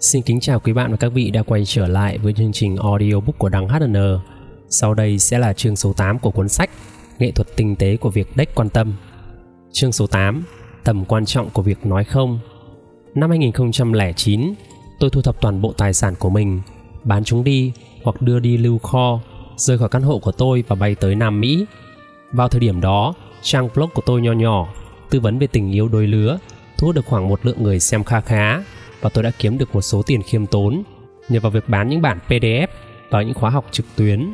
Xin kính chào quý bạn và các vị đã quay trở lại với chương trình audiobook của Đăng HN. Sau đây sẽ là chương số 8 của cuốn sách Nghệ thuật tinh tế của việc đếch quan tâm. Chương số 8 Tầm quan trọng của việc nói không Năm 2009, tôi thu thập toàn bộ tài sản của mình, bán chúng đi hoặc đưa đi lưu kho, rời khỏi căn hộ của tôi và bay tới Nam Mỹ. Vào thời điểm đó, trang blog của tôi nho nhỏ, tư vấn về tình yêu đôi lứa, thu hút được khoảng một lượng người xem kha khá và tôi đã kiếm được một số tiền khiêm tốn nhờ vào việc bán những bản PDF và những khóa học trực tuyến.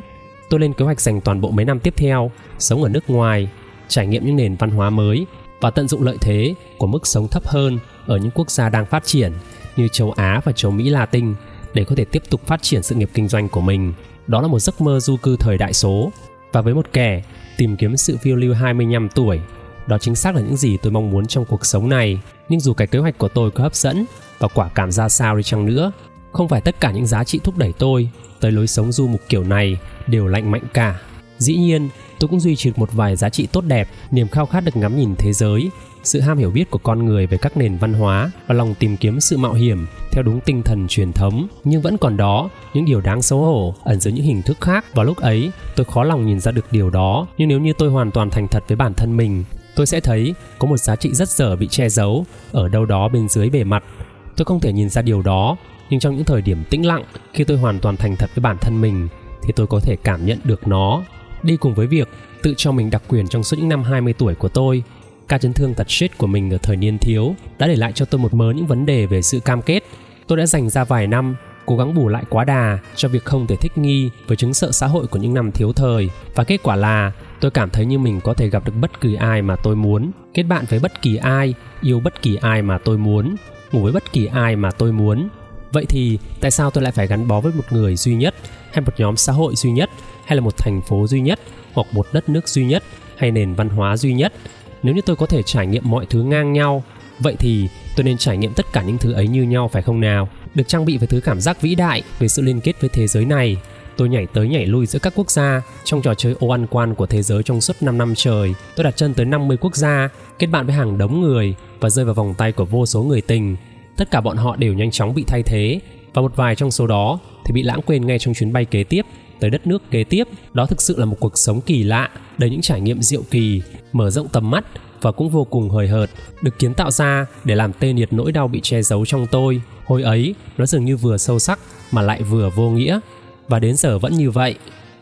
Tôi lên kế hoạch dành toàn bộ mấy năm tiếp theo sống ở nước ngoài, trải nghiệm những nền văn hóa mới và tận dụng lợi thế của mức sống thấp hơn ở những quốc gia đang phát triển như châu Á và châu Mỹ Latin để có thể tiếp tục phát triển sự nghiệp kinh doanh của mình. Đó là một giấc mơ du cư thời đại số và với một kẻ tìm kiếm sự phiêu lưu 25 tuổi, đó chính xác là những gì tôi mong muốn trong cuộc sống này. Nhưng dù cái kế hoạch của tôi có hấp dẫn và quả cảm ra sao đi chăng nữa, không phải tất cả những giá trị thúc đẩy tôi tới lối sống du mục kiểu này đều lạnh mạnh cả. Dĩ nhiên, tôi cũng duy trì một vài giá trị tốt đẹp, niềm khao khát được ngắm nhìn thế giới, sự ham hiểu biết của con người về các nền văn hóa và lòng tìm kiếm sự mạo hiểm theo đúng tinh thần truyền thống nhưng vẫn còn đó những điều đáng xấu hổ ẩn dưới những hình thức khác vào lúc ấy tôi khó lòng nhìn ra được điều đó nhưng nếu như tôi hoàn toàn thành thật với bản thân mình tôi sẽ thấy có một giá trị rất dở bị che giấu ở đâu đó bên dưới bề mặt. Tôi không thể nhìn ra điều đó, nhưng trong những thời điểm tĩnh lặng, khi tôi hoàn toàn thành thật với bản thân mình, thì tôi có thể cảm nhận được nó. Đi cùng với việc tự cho mình đặc quyền trong suốt những năm 20 tuổi của tôi, ca chấn thương tật chết của mình ở thời niên thiếu đã để lại cho tôi một mớ những vấn đề về sự cam kết. Tôi đã dành ra vài năm cố gắng bù lại quá đà cho việc không thể thích nghi với chứng sợ xã hội của những năm thiếu thời, và kết quả là tôi cảm thấy như mình có thể gặp được bất kỳ ai mà tôi muốn. Kết bạn với bất kỳ ai, yêu bất kỳ ai mà tôi muốn, ngủ với bất kỳ ai mà tôi muốn. Vậy thì tại sao tôi lại phải gắn bó với một người duy nhất, hay một nhóm xã hội duy nhất, hay là một thành phố duy nhất, hoặc một đất nước duy nhất, hay nền văn hóa duy nhất? Nếu như tôi có thể trải nghiệm mọi thứ ngang nhau, vậy thì tôi nên trải nghiệm tất cả những thứ ấy như nhau, phải không nào? Được trang bị với thứ cảm giác vĩ đại về sự liên kết với thế giới này tôi nhảy tới nhảy lui giữa các quốc gia trong trò chơi ô ăn quan của thế giới trong suốt 5 năm trời. Tôi đặt chân tới 50 quốc gia, kết bạn với hàng đống người và rơi vào vòng tay của vô số người tình. Tất cả bọn họ đều nhanh chóng bị thay thế và một vài trong số đó thì bị lãng quên ngay trong chuyến bay kế tiếp tới đất nước kế tiếp. Đó thực sự là một cuộc sống kỳ lạ, đầy những trải nghiệm diệu kỳ, mở rộng tầm mắt và cũng vô cùng hời hợt, được kiến tạo ra để làm tê liệt nỗi đau bị che giấu trong tôi. Hồi ấy, nó dường như vừa sâu sắc mà lại vừa vô nghĩa và đến giờ vẫn như vậy,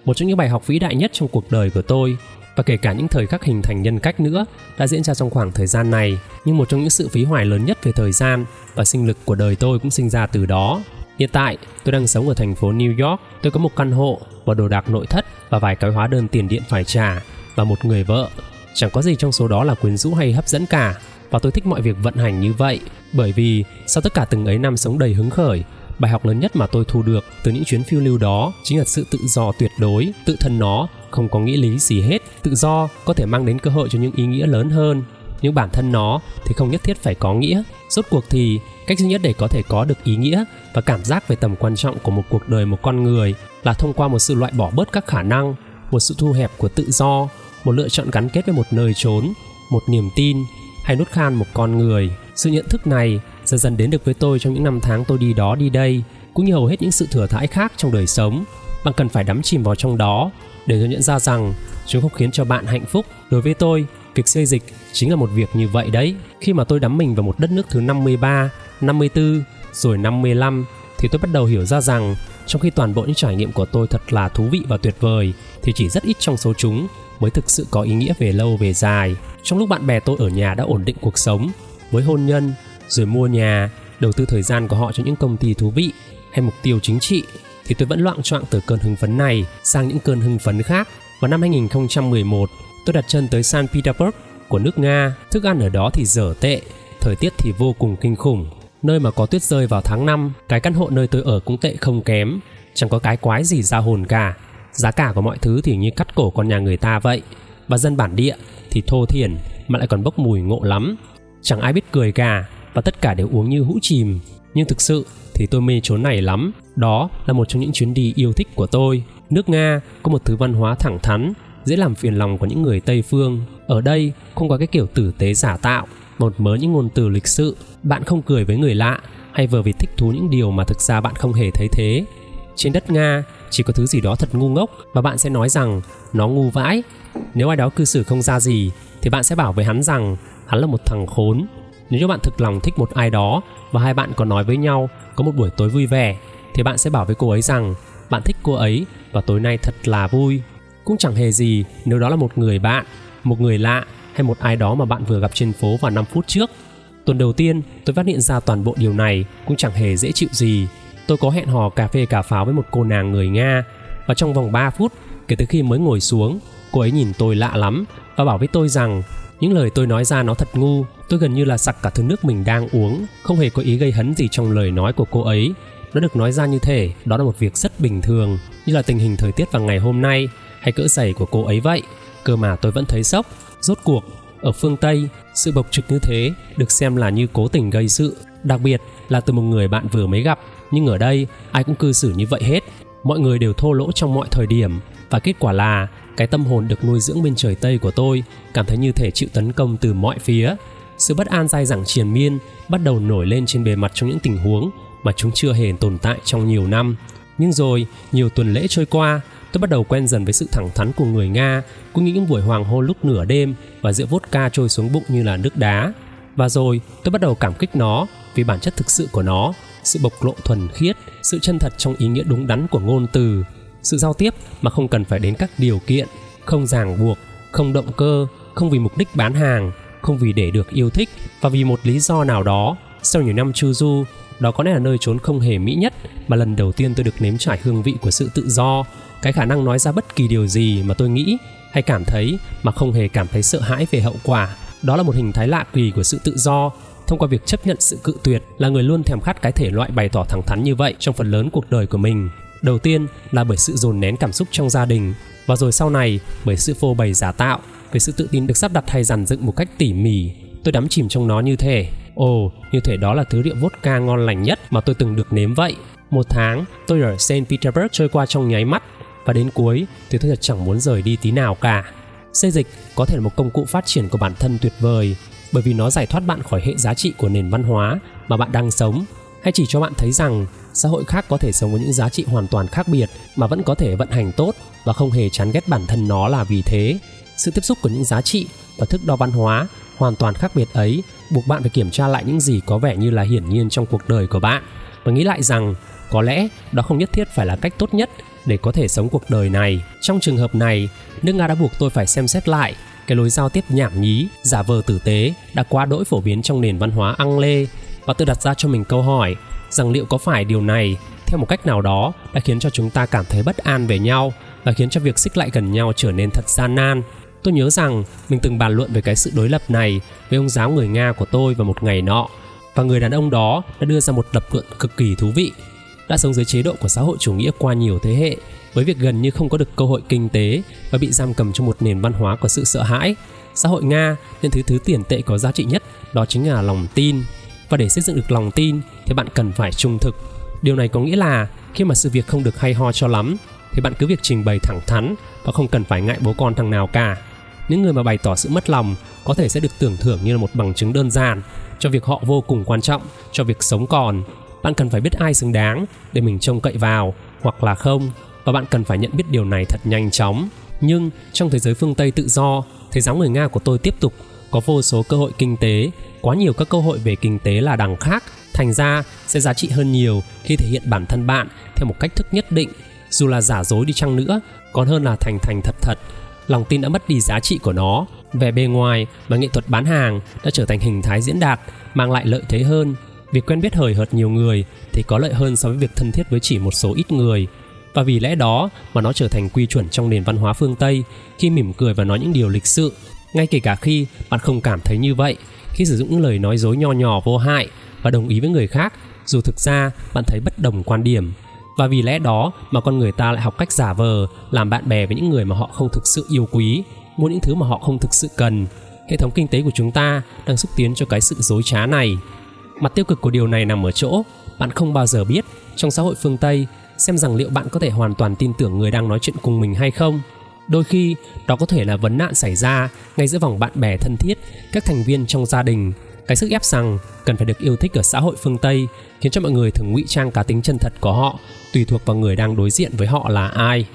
một trong những bài học vĩ đại nhất trong cuộc đời của tôi, và kể cả những thời khắc hình thành nhân cách nữa, đã diễn ra trong khoảng thời gian này. Nhưng một trong những sự phí hoài lớn nhất về thời gian và sinh lực của đời tôi cũng sinh ra từ đó. Hiện tại, tôi đang sống ở thành phố new york. Tôi có một căn hộ và đồ đạc nội thất và vài cái hóa đơn tiền điện phải trả và một người vợ. Chẳng có gì trong số đó là quyến rũ hay hấp dẫn cả. Và tôi thích mọi việc vận hành như vậy, bởi vì sau tất cả từng ấy năm sống đầy hứng khởi bài học lớn nhất mà tôi thu được từ những chuyến phiêu lưu đó chính là sự tự do tuyệt đối, tự thân nó, không có nghĩa lý gì hết, tự do có thể mang đến cơ hội cho những ý nghĩa lớn hơn. Nhưng bản thân nó thì không nhất thiết phải có nghĩa. Rốt cuộc thì cách duy nhất để có thể có được ý nghĩa và cảm giác về tầm quan trọng của một cuộc đời một con người là thông qua một sự loại bỏ bớt các khả năng, một sự thu hẹp của tự do, một lựa chọn gắn kết với một nơi trốn, một niềm tin hay nút khan một con người. Sự nhận thức này dần dần đến được với tôi trong những năm tháng tôi đi đó đi đây cũng như hầu hết những sự thừa thãi khác trong đời sống. Bạn cần phải đắm chìm vào trong đó để tôi nhận ra rằng chúng không khiến cho bạn hạnh phúc. Đối với tôi việc xây dịch chính là một việc như vậy đấy. Khi mà tôi đắm mình vào một đất nước thứ 53, 54 rồi 55 thì tôi bắt đầu hiểu ra rằng trong khi toàn bộ những trải nghiệm của tôi thật là thú vị và tuyệt vời thì chỉ rất ít trong số chúng mới thực sự có ý nghĩa về lâu về dài. Trong lúc bạn bè tôi ở nhà đã ổn định cuộc sống với hôn nhân, rồi mua nhà, đầu tư thời gian của họ cho những công ty thú vị hay mục tiêu chính trị thì tôi vẫn loạn choạng từ cơn hưng phấn này sang những cơn hưng phấn khác. Vào năm 2011, tôi đặt chân tới San Petersburg của nước Nga. Thức ăn ở đó thì dở tệ, thời tiết thì vô cùng kinh khủng. Nơi mà có tuyết rơi vào tháng 5, cái căn hộ nơi tôi ở cũng tệ không kém, chẳng có cái quái gì ra hồn cả. Giá cả của mọi thứ thì như cắt cổ con nhà người ta vậy. Và dân bản địa thì thô thiển mà lại còn bốc mùi ngộ lắm. Chẳng ai biết cười cả và tất cả đều uống như hũ chìm. Nhưng thực sự thì tôi mê chốn này lắm. Đó là một trong những chuyến đi yêu thích của tôi. Nước nga có một thứ văn hóa thẳng thắn, dễ làm phiền lòng của những người tây phương. Ở đây không có cái kiểu tử tế giả tạo, một mớ những ngôn từ lịch sự. Bạn không cười với người lạ hay vờ vì thích thú những điều mà thực ra bạn không hề thấy thế. Trên đất nga chỉ có thứ gì đó thật ngu ngốc và bạn sẽ nói rằng nó ngu vãi. Nếu ai đó cư xử không ra gì thì bạn sẽ bảo với hắn rằng hắn là một thằng khốn nếu như bạn thực lòng thích một ai đó và hai bạn còn nói với nhau, có một buổi tối vui vẻ, thì bạn sẽ bảo với cô ấy rằng, bạn thích cô ấy và tối nay thật là vui. Cũng chẳng hề gì nếu đó là một người bạn, một người lạ hay một ai đó mà bạn vừa gặp trên phố vào 5 phút trước. Tuần đầu tiên, tôi phát hiện ra toàn bộ điều này cũng chẳng hề dễ chịu gì. Tôi có hẹn hò cà phê cà pháo với một cô nàng người nga và trong vòng 3 phút, kể từ khi mới ngồi xuống, cô ấy nhìn tôi lạ lắm và bảo với tôi rằng, những lời tôi nói ra nó thật ngu tôi gần như là sặc cả thứ nước mình đang uống. Không hề có ý gây hấn gì trong lời nói của cô ấy. Nó được nói ra như thể đó là một việc rất bình thường, như là tình hình thời tiết vào ngày hôm nay, hay cỡ giày của cô ấy vậy. Cơ mà tôi vẫn thấy sốc. Rốt cuộc, ở phương tây, sự bộc trực như thế được xem là như cố tình gây sự. Đặc biệt là từ một người bạn vừa mới gặp. Nhưng ở đây, ai cũng cư xử như vậy hết. Mọi người đều thô lỗ trong mọi thời điểm. Và kết quả là, cái tâm hồn được nuôi dưỡng bên trời tây của tôi cảm thấy như thể chịu tấn công từ mọi phía sự bất an dai dẳng triền miên bắt đầu nổi lên trên bề mặt trong những tình huống mà chúng chưa hề tồn tại trong nhiều năm. Nhưng rồi, nhiều tuần lễ trôi qua, tôi bắt đầu quen dần với sự thẳng thắn của người nga, cũng như những buổi hoàng hôn lúc nửa đêm và rượu vodka trôi xuống bụng như là nước đá. Và rồi, tôi bắt đầu cảm kích nó vì bản chất thực sự của nó, sự bộc lộ thuần khiết, sự chân thật trong ý nghĩa đúng đắn của ngôn từ, sự giao tiếp mà không cần phải đến các điều kiện, không ràng buộc, không động cơ, không vì mục đích bán hàng không vì để được yêu thích và vì một lý do nào đó, sau nhiều năm chu du, đó có lẽ là nơi trốn không hề mỹ nhất mà lần đầu tiên tôi được nếm trải hương vị của sự tự do, cái khả năng nói ra bất kỳ điều gì mà tôi nghĩ hay cảm thấy mà không hề cảm thấy sợ hãi về hậu quả. Đó là một hình thái lạ kỳ của sự tự do, thông qua việc chấp nhận sự cự tuyệt là người luôn thèm khát cái thể loại bày tỏ thẳng thắn như vậy trong phần lớn cuộc đời của mình. Đầu tiên là bởi sự dồn nén cảm xúc trong gia đình và rồi sau này bởi sự phô bày giả tạo về sự tự tin được sắp đặt hay dàn dựng một cách tỉ mỉ, tôi đắm chìm trong nó như thể ồ, như thể đó là thứ rượu vodka ngon lành nhất mà tôi từng được nếm vậy. Một tháng, tôi ở Saint Petersburg trôi qua trong nháy mắt, và đến cuối, thì tôi thật chẳng muốn rời đi tí nào cả. Xây dịch có thể là một công cụ phát triển của bản thân tuyệt vời, bởi vì nó giải thoát bạn khỏi hệ giá trị của nền văn hóa mà bạn đang sống. Hay chỉ cho bạn thấy rằng, xã hội khác có thể sống với những giá trị hoàn toàn khác biệt mà vẫn có thể vận hành tốt và không hề chán ghét bản thân nó là vì thế sự tiếp xúc của những giá trị và thức đo văn hóa hoàn toàn khác biệt ấy buộc bạn phải kiểm tra lại những gì có vẻ như là hiển nhiên trong cuộc đời của bạn. Và nghĩ lại rằng, có lẽ đó không nhất thiết phải là cách tốt nhất để có thể sống cuộc đời này. Trong trường hợp này, nước nga đã buộc tôi phải xem xét lại cái lối giao tiếp nhảm nhí, giả vờ tử tế đã quá đỗi phổ biến trong nền văn hóa ăn lê. Và tự đặt ra cho mình câu hỏi rằng liệu có phải điều này, theo một cách nào đó, đã khiến cho chúng ta cảm thấy bất an về nhau và khiến cho việc xích lại gần nhau trở nên thật gian nan? Tôi nhớ rằng mình từng bàn luận về cái sự đối lập này với ông giáo người nga của tôi vào một ngày nọ. Và người đàn ông đó đã đưa ra một lập luận cực kỳ thú vị, đã sống dưới chế độ của xã hội chủ nghĩa qua nhiều thế hệ, với việc gần như không có được cơ hội kinh tế và bị giam cầm trong một nền văn hóa của sự sợ hãi. Xã hội nga nhận thứ thứ tiền tệ có giá trị nhất đó chính là lòng tin. Và để xây dựng được lòng tin thì bạn cần phải trung thực. Điều này có nghĩa là khi mà sự việc không được hay ho cho lắm thì bạn cứ việc trình bày thẳng thắn và không cần phải ngại bố con thằng nào cả những người mà bày tỏ sự mất lòng có thể sẽ được tưởng thưởng như là một bằng chứng đơn giản cho việc họ vô cùng quan trọng, cho việc sống còn. Bạn cần phải biết ai xứng đáng để mình trông cậy vào hoặc là không, và bạn cần phải nhận biết điều này thật nhanh chóng. Nhưng trong thế giới phương tây tự do thầy giáo người nga của tôi tiếp tục có vô số cơ hội kinh tế. Quá nhiều các cơ hội về kinh tế là đằng khác, thành ra sẽ giá trị hơn nhiều khi thể hiện bản thân bạn theo một cách thức nhất định. Dù là giả dối đi chăng nữa, còn hơn là thành thành thật thật lòng tin đã mất đi giá trị của nó. Về bề ngoài và nghệ thuật bán hàng đã trở thành hình thái diễn đạt, mang lại lợi thế hơn. Việc quen biết hời hợt nhiều người thì có lợi hơn so với việc thân thiết với chỉ một số ít người. Và vì lẽ đó mà nó trở thành quy chuẩn trong nền văn hóa phương tây, khi mỉm cười và nói những điều lịch sự. Ngay kể cả khi bạn không cảm thấy như vậy, khi sử dụng những lời nói dối nho nhỏ vô hại và đồng ý với người khác, dù thực ra bạn thấy bất đồng quan điểm và vì lẽ đó mà con người ta lại học cách giả vờ, làm bạn bè với những người mà họ không thực sự yêu quý mua những thứ mà họ không thực sự cần. Hệ thống kinh tế của chúng ta đang xúc tiến cho cái sự dối trá này. Mặt tiêu cực của điều này nằm ở chỗ, bạn không bao giờ biết trong xã hội phương tây xem rằng liệu bạn có thể hoàn toàn tin tưởng người đang nói chuyện cùng mình hay không. Đôi khi, đó có thể là vấn nạn xảy ra ngay giữa vòng bạn bè thân thiết, các thành viên trong gia đình. Cái sức ép rằng cần phải được yêu thích ở xã hội phương Tây khiến cho mọi người thường ngụy trang cá tính chân thật của họ tùy thuộc vào người đang đối diện với họ là ai.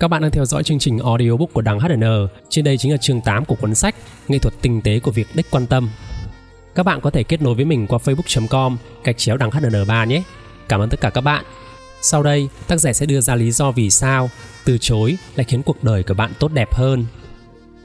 Các bạn đang theo dõi chương trình audiobook của Đằng HN. Trên đây chính là chương 8 của cuốn sách Nghệ thuật tinh tế của việc đích quan tâm. Các bạn có thể kết nối với mình qua facebook.com gạch chéo Đăng HN3 nhé. Cảm ơn tất cả các bạn. Sau đây, tác giả sẽ đưa ra lý do vì sao từ chối lại khiến cuộc đời của bạn tốt đẹp hơn.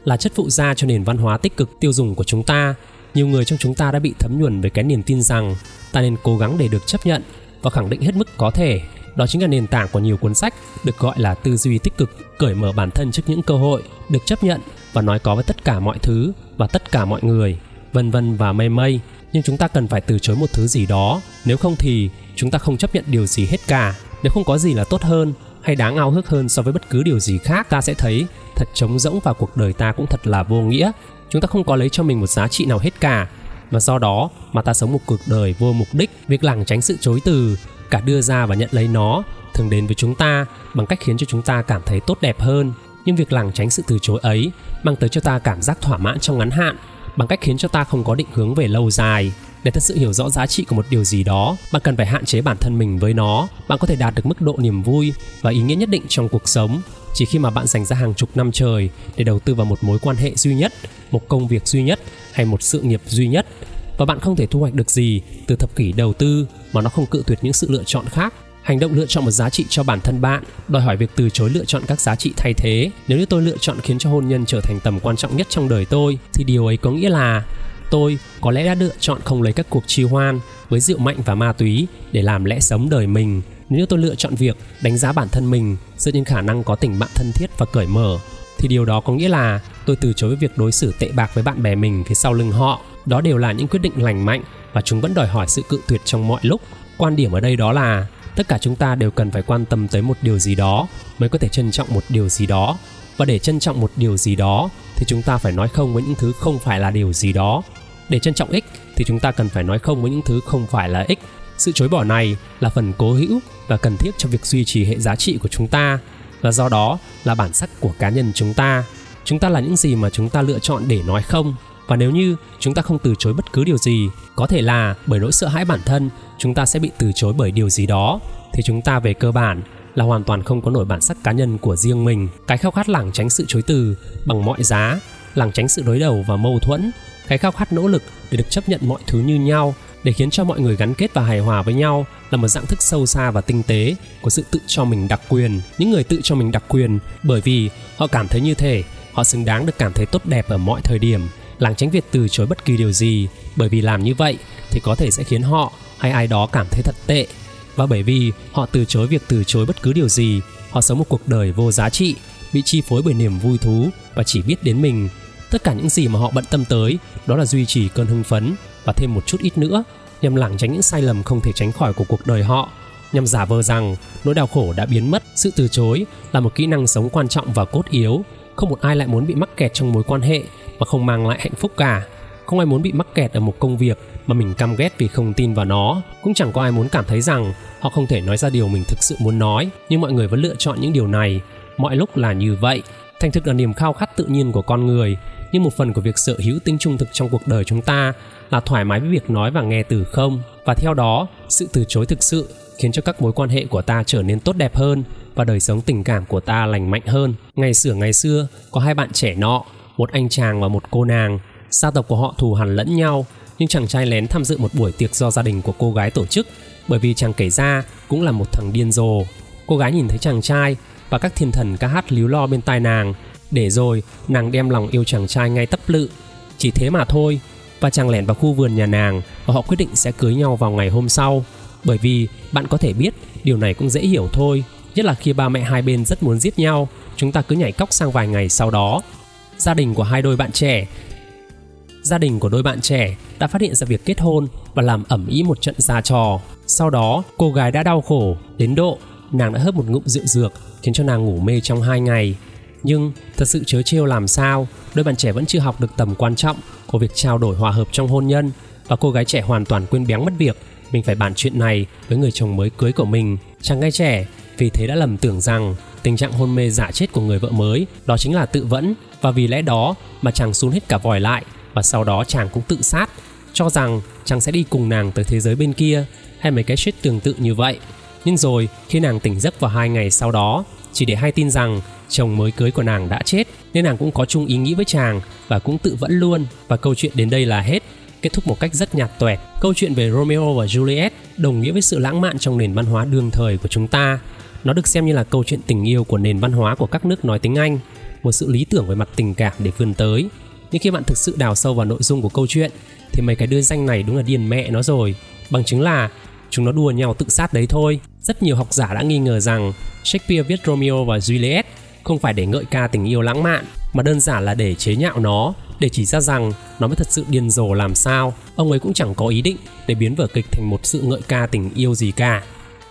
Là chất phụ gia cho nền văn hóa tích cực tiêu dùng của chúng ta, nhiều người trong chúng ta đã bị thấm nhuần với cái niềm tin rằng ta nên cố gắng để được chấp nhận và khẳng định hết mức có thể. Đó chính là nền tảng của nhiều cuốn sách được gọi là tư duy tích cực, cởi mở bản thân trước những cơ hội, được chấp nhận và nói có với tất cả mọi thứ và tất cả mọi người, vân vân và mây mây. Nhưng chúng ta cần phải từ chối một thứ gì đó, nếu không thì chúng ta không chấp nhận điều gì hết cả. Nếu không có gì là tốt hơn hay đáng ao ước hơn so với bất cứ điều gì khác, ta sẽ thấy thật trống rỗng và cuộc đời ta cũng thật là vô nghĩa chúng ta không có lấy cho mình một giá trị nào hết cả và do đó mà ta sống một cuộc đời vô mục đích, việc lảng tránh sự chối từ, cả đưa ra và nhận lấy nó, thường đến với chúng ta bằng cách khiến cho chúng ta cảm thấy tốt đẹp hơn. Nhưng việc lảng tránh sự từ chối ấy mang tới cho ta cảm giác thỏa mãn trong ngắn hạn, bằng cách khiến cho ta không có định hướng về lâu dài. Để thật sự hiểu rõ giá trị của một điều gì đó, bạn cần phải hạn chế bản thân mình với nó. Bạn có thể đạt được mức độ niềm vui và ý nghĩa nhất định trong cuộc sống chỉ khi mà bạn dành ra hàng chục năm trời để đầu tư vào một mối quan hệ duy nhất, một công việc duy nhất hay một sự nghiệp duy nhất, và bạn không thể thu hoạch được gì từ thập kỷ đầu tư mà nó không cự tuyệt những sự lựa chọn khác. Hành động lựa chọn một giá trị cho bản thân bạn đòi hỏi việc từ chối lựa chọn các giá trị thay thế. Nếu như tôi lựa chọn khiến cho hôn nhân trở thành tầm quan trọng nhất trong đời tôi, thì điều ấy có nghĩa là tôi có lẽ đã lựa chọn không lấy các cuộc chi hoan với rượu mạnh và ma túy để làm lẽ sống đời mình nếu tôi lựa chọn việc đánh giá bản thân mình dựa trên khả năng có tình bạn thân thiết và cởi mở, thì điều đó có nghĩa là tôi từ chối việc đối xử tệ bạc với bạn bè mình phía sau lưng họ. Đó đều là những quyết định lành mạnh và chúng vẫn đòi hỏi sự cự tuyệt trong mọi lúc. Quan điểm ở đây đó là tất cả chúng ta đều cần phải quan tâm tới một điều gì đó mới có thể trân trọng một điều gì đó. Và để trân trọng một điều gì đó thì chúng ta phải nói không với những thứ không phải là điều gì đó. Để trân trọng ích thì chúng ta cần phải nói không với những thứ không phải là ích sự chối bỏ này là phần cố hữu và cần thiết cho việc duy trì hệ giá trị của chúng ta. Và do đó là bản sắc của cá nhân chúng ta. Chúng ta là những gì mà chúng ta lựa chọn để nói không. Và nếu như chúng ta không từ chối bất cứ điều gì, có thể là bởi nỗi sợ hãi bản thân, chúng ta sẽ bị từ chối bởi điều gì đó. Thì chúng ta về cơ bản là hoàn toàn không có nổi bản sắc cá nhân của riêng mình. Cái khao khát lảng tránh sự chối từ bằng mọi giá, lảng tránh sự đối đầu và mâu thuẫn, cái khao khát nỗ lực để được chấp nhận mọi thứ như nhau để khiến cho mọi người gắn kết và hài hòa với nhau, là một dạng thức sâu xa và tinh tế của sự tự cho mình đặc quyền. Những người tự cho mình đặc quyền, bởi vì họ cảm thấy như thể họ xứng đáng được cảm thấy tốt đẹp ở mọi thời điểm. Làng tránh việc từ chối bất kỳ điều gì, bởi vì làm như vậy thì có thể sẽ khiến họ hay ai đó cảm thấy thật tệ. Và bởi vì họ từ chối việc từ chối bất cứ điều gì, họ sống một cuộc đời vô giá trị, bị chi phối bởi niềm vui thú và chỉ biết đến mình. Tất cả những gì mà họ bận tâm tới, đó là duy trì cơn hưng phấn và thêm một chút ít nữa, nhằm lảng tránh những sai lầm không thể tránh khỏi của cuộc đời họ. Nhằm giả vờ rằng, nỗi đau khổ đã biến mất, sự từ chối là một kỹ năng sống quan trọng và cốt yếu. Không một ai lại muốn bị mắc kẹt trong mối quan hệ mà không mang lại hạnh phúc cả. Không ai muốn bị mắc kẹt ở một công việc mà mình căm ghét vì không tin vào nó. Cũng chẳng có ai muốn cảm thấy rằng họ không thể nói ra điều mình thực sự muốn nói, nhưng mọi người vẫn lựa chọn những điều này. Mọi lúc là như vậy thành thực là niềm khao khát tự nhiên của con người, nhưng một phần của việc sở hữu tính trung thực trong cuộc đời chúng ta là thoải mái với việc nói và nghe từ không. Và theo đó, sự từ chối thực sự khiến cho các mối quan hệ của ta trở nên tốt đẹp hơn và đời sống tình cảm của ta lành mạnh hơn. Ngày xưa ngày xưa, có hai bạn trẻ nọ, một anh chàng và một cô nàng. Gia tộc của họ thù hằn lẫn nhau, nhưng chàng trai lén tham dự một buổi tiệc do gia đình của cô gái tổ chức bởi vì chàng kể ra cũng là một thằng điên rồ. Cô gái nhìn thấy chàng trai và các thiên thần ca hát líu lo bên tai nàng. Để rồi, nàng đem lòng yêu chàng trai ngay tấp lự. Chỉ thế mà thôi, và chàng lẻn vào khu vườn nhà nàng và họ quyết định sẽ cưới nhau vào ngày hôm sau. Bởi vì, bạn có thể biết, điều này cũng dễ hiểu thôi. Nhất là khi ba mẹ hai bên rất muốn giết nhau, chúng ta cứ nhảy cóc sang vài ngày sau đó. Gia đình của hai đôi bạn trẻ. Gia đình của đôi bạn trẻ đã phát hiện ra việc kết hôn và làm ẩm ý một trận ra trò. Sau đó, cô gái đã đau khổ, đến độ nàng đã hớp một ngụm rượu dược khiến cho nàng ngủ mê trong hai ngày. Nhưng thật sự chớ trêu làm sao, đôi bạn trẻ vẫn chưa học được tầm quan trọng của việc trao đổi hòa hợp trong hôn nhân. Và cô gái trẻ hoàn toàn quên béng mất việc mình phải bàn chuyện này với người chồng mới cưới của mình. Chàng gái trẻ, vì thế đã lầm tưởng rằng tình trạng hôn mê giả chết của người vợ mới, đó chính là tự vẫn. Và vì lẽ đó mà chàng xuống hết cả vòi lại, và sau đó chàng cũng tự sát, cho rằng chàng sẽ đi cùng nàng tới thế giới bên kia, hay mấy cái shit tương tự như vậy. Nhưng rồi khi nàng tỉnh giấc vào hai ngày sau đó, chỉ để hay tin rằng chồng mới cưới của nàng đã chết nên nàng cũng có chung ý nghĩ với chàng và cũng tự vẫn luôn và câu chuyện đến đây là hết kết thúc một cách rất nhạt toẹt. Câu chuyện về Romeo và Juliet đồng nghĩa với sự lãng mạn trong nền văn hóa đương thời của chúng ta. Nó được xem như là câu chuyện tình yêu của nền văn hóa của các nước nói tiếng Anh, một sự lý tưởng về mặt tình cảm để vươn tới. Nhưng khi bạn thực sự đào sâu vào nội dung của câu chuyện thì mấy cái đưa danh này đúng là điền mẹ nó rồi. Bằng chứng là chúng nó đùa nhau tự sát đấy thôi. Rất nhiều học giả đã nghi ngờ rằng Shakespeare viết Romeo và Juliet không phải để ngợi ca tình yêu lãng mạn, mà đơn giản là để chế nhạo nó, để chỉ ra rằng nó mới thật sự điên rồ làm sao. Ông ấy cũng chẳng có ý định để biến vở kịch thành một sự ngợi ca tình yêu gì cả.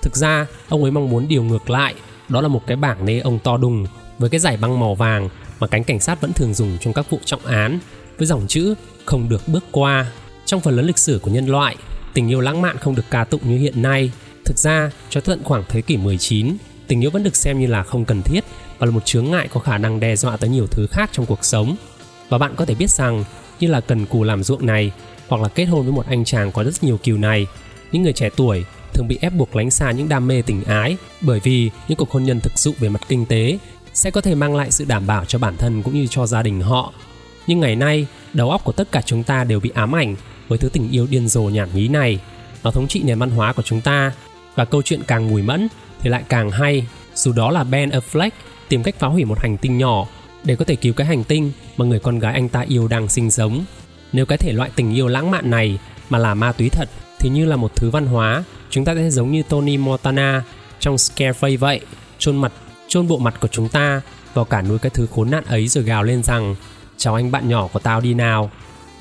Thực ra, ông ấy mong muốn điều ngược lại, đó là một cái bảng nê ông to đùng với cái giải băng màu vàng mà cánh cảnh sát vẫn thường dùng trong các vụ trọng án, với dòng chữ không được bước qua trong phần lớn lịch sử của nhân loại tình yêu lãng mạn không được ca tụng như hiện nay. Thực ra, cho tận khoảng thế kỷ 19 tình yêu vẫn được xem như là không cần thiết và là một chướng ngại có khả năng đe dọa tới nhiều thứ khác trong cuộc sống. Và bạn có thể biết rằng, như là cần cù làm ruộng này, hoặc là kết hôn với một anh chàng có rất nhiều kiều này, những người trẻ tuổi thường bị ép buộc lánh xa những đam mê tình ái, bởi vì những cuộc hôn nhân thực dụng về mặt kinh tế sẽ có thể mang lại sự đảm bảo cho bản thân cũng như cho gia đình họ. Nhưng ngày nay, đầu óc của tất cả chúng ta đều bị ám ảnh với thứ tình yêu điên rồ nhảm nhí này nó thống trị nền văn hóa của chúng ta và câu chuyện càng mùi mẫn thì lại càng hay dù đó là Ben Affleck tìm cách phá hủy một hành tinh nhỏ để có thể cứu cái hành tinh mà người con gái anh ta yêu đang sinh sống. Nếu cái thể loại tình yêu lãng mạn này mà là ma túy thật thì như là một thứ văn hóa, chúng ta sẽ giống như Tony Montana trong Scarface vậy, chôn mặt, chôn bộ mặt của chúng ta vào cả núi cái thứ khốn nạn ấy rồi gào lên rằng chào anh bạn nhỏ của tao đi nào.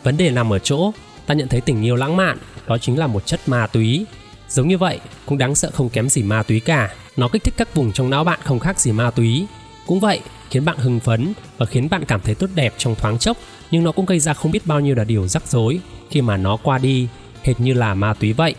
Vấn đề nằm ở chỗ ta nhận thấy tình yêu lãng mạn đó chính là một chất ma túy. Giống như vậy cũng đáng sợ không kém gì ma túy cả. Nó kích thích các vùng trong não bạn không khác gì ma túy. Cũng vậy, khiến bạn hưng phấn và khiến bạn cảm thấy tốt đẹp trong thoáng chốc nhưng nó cũng gây ra không biết bao nhiêu là điều rắc rối khi mà nó qua đi hệt như là ma túy vậy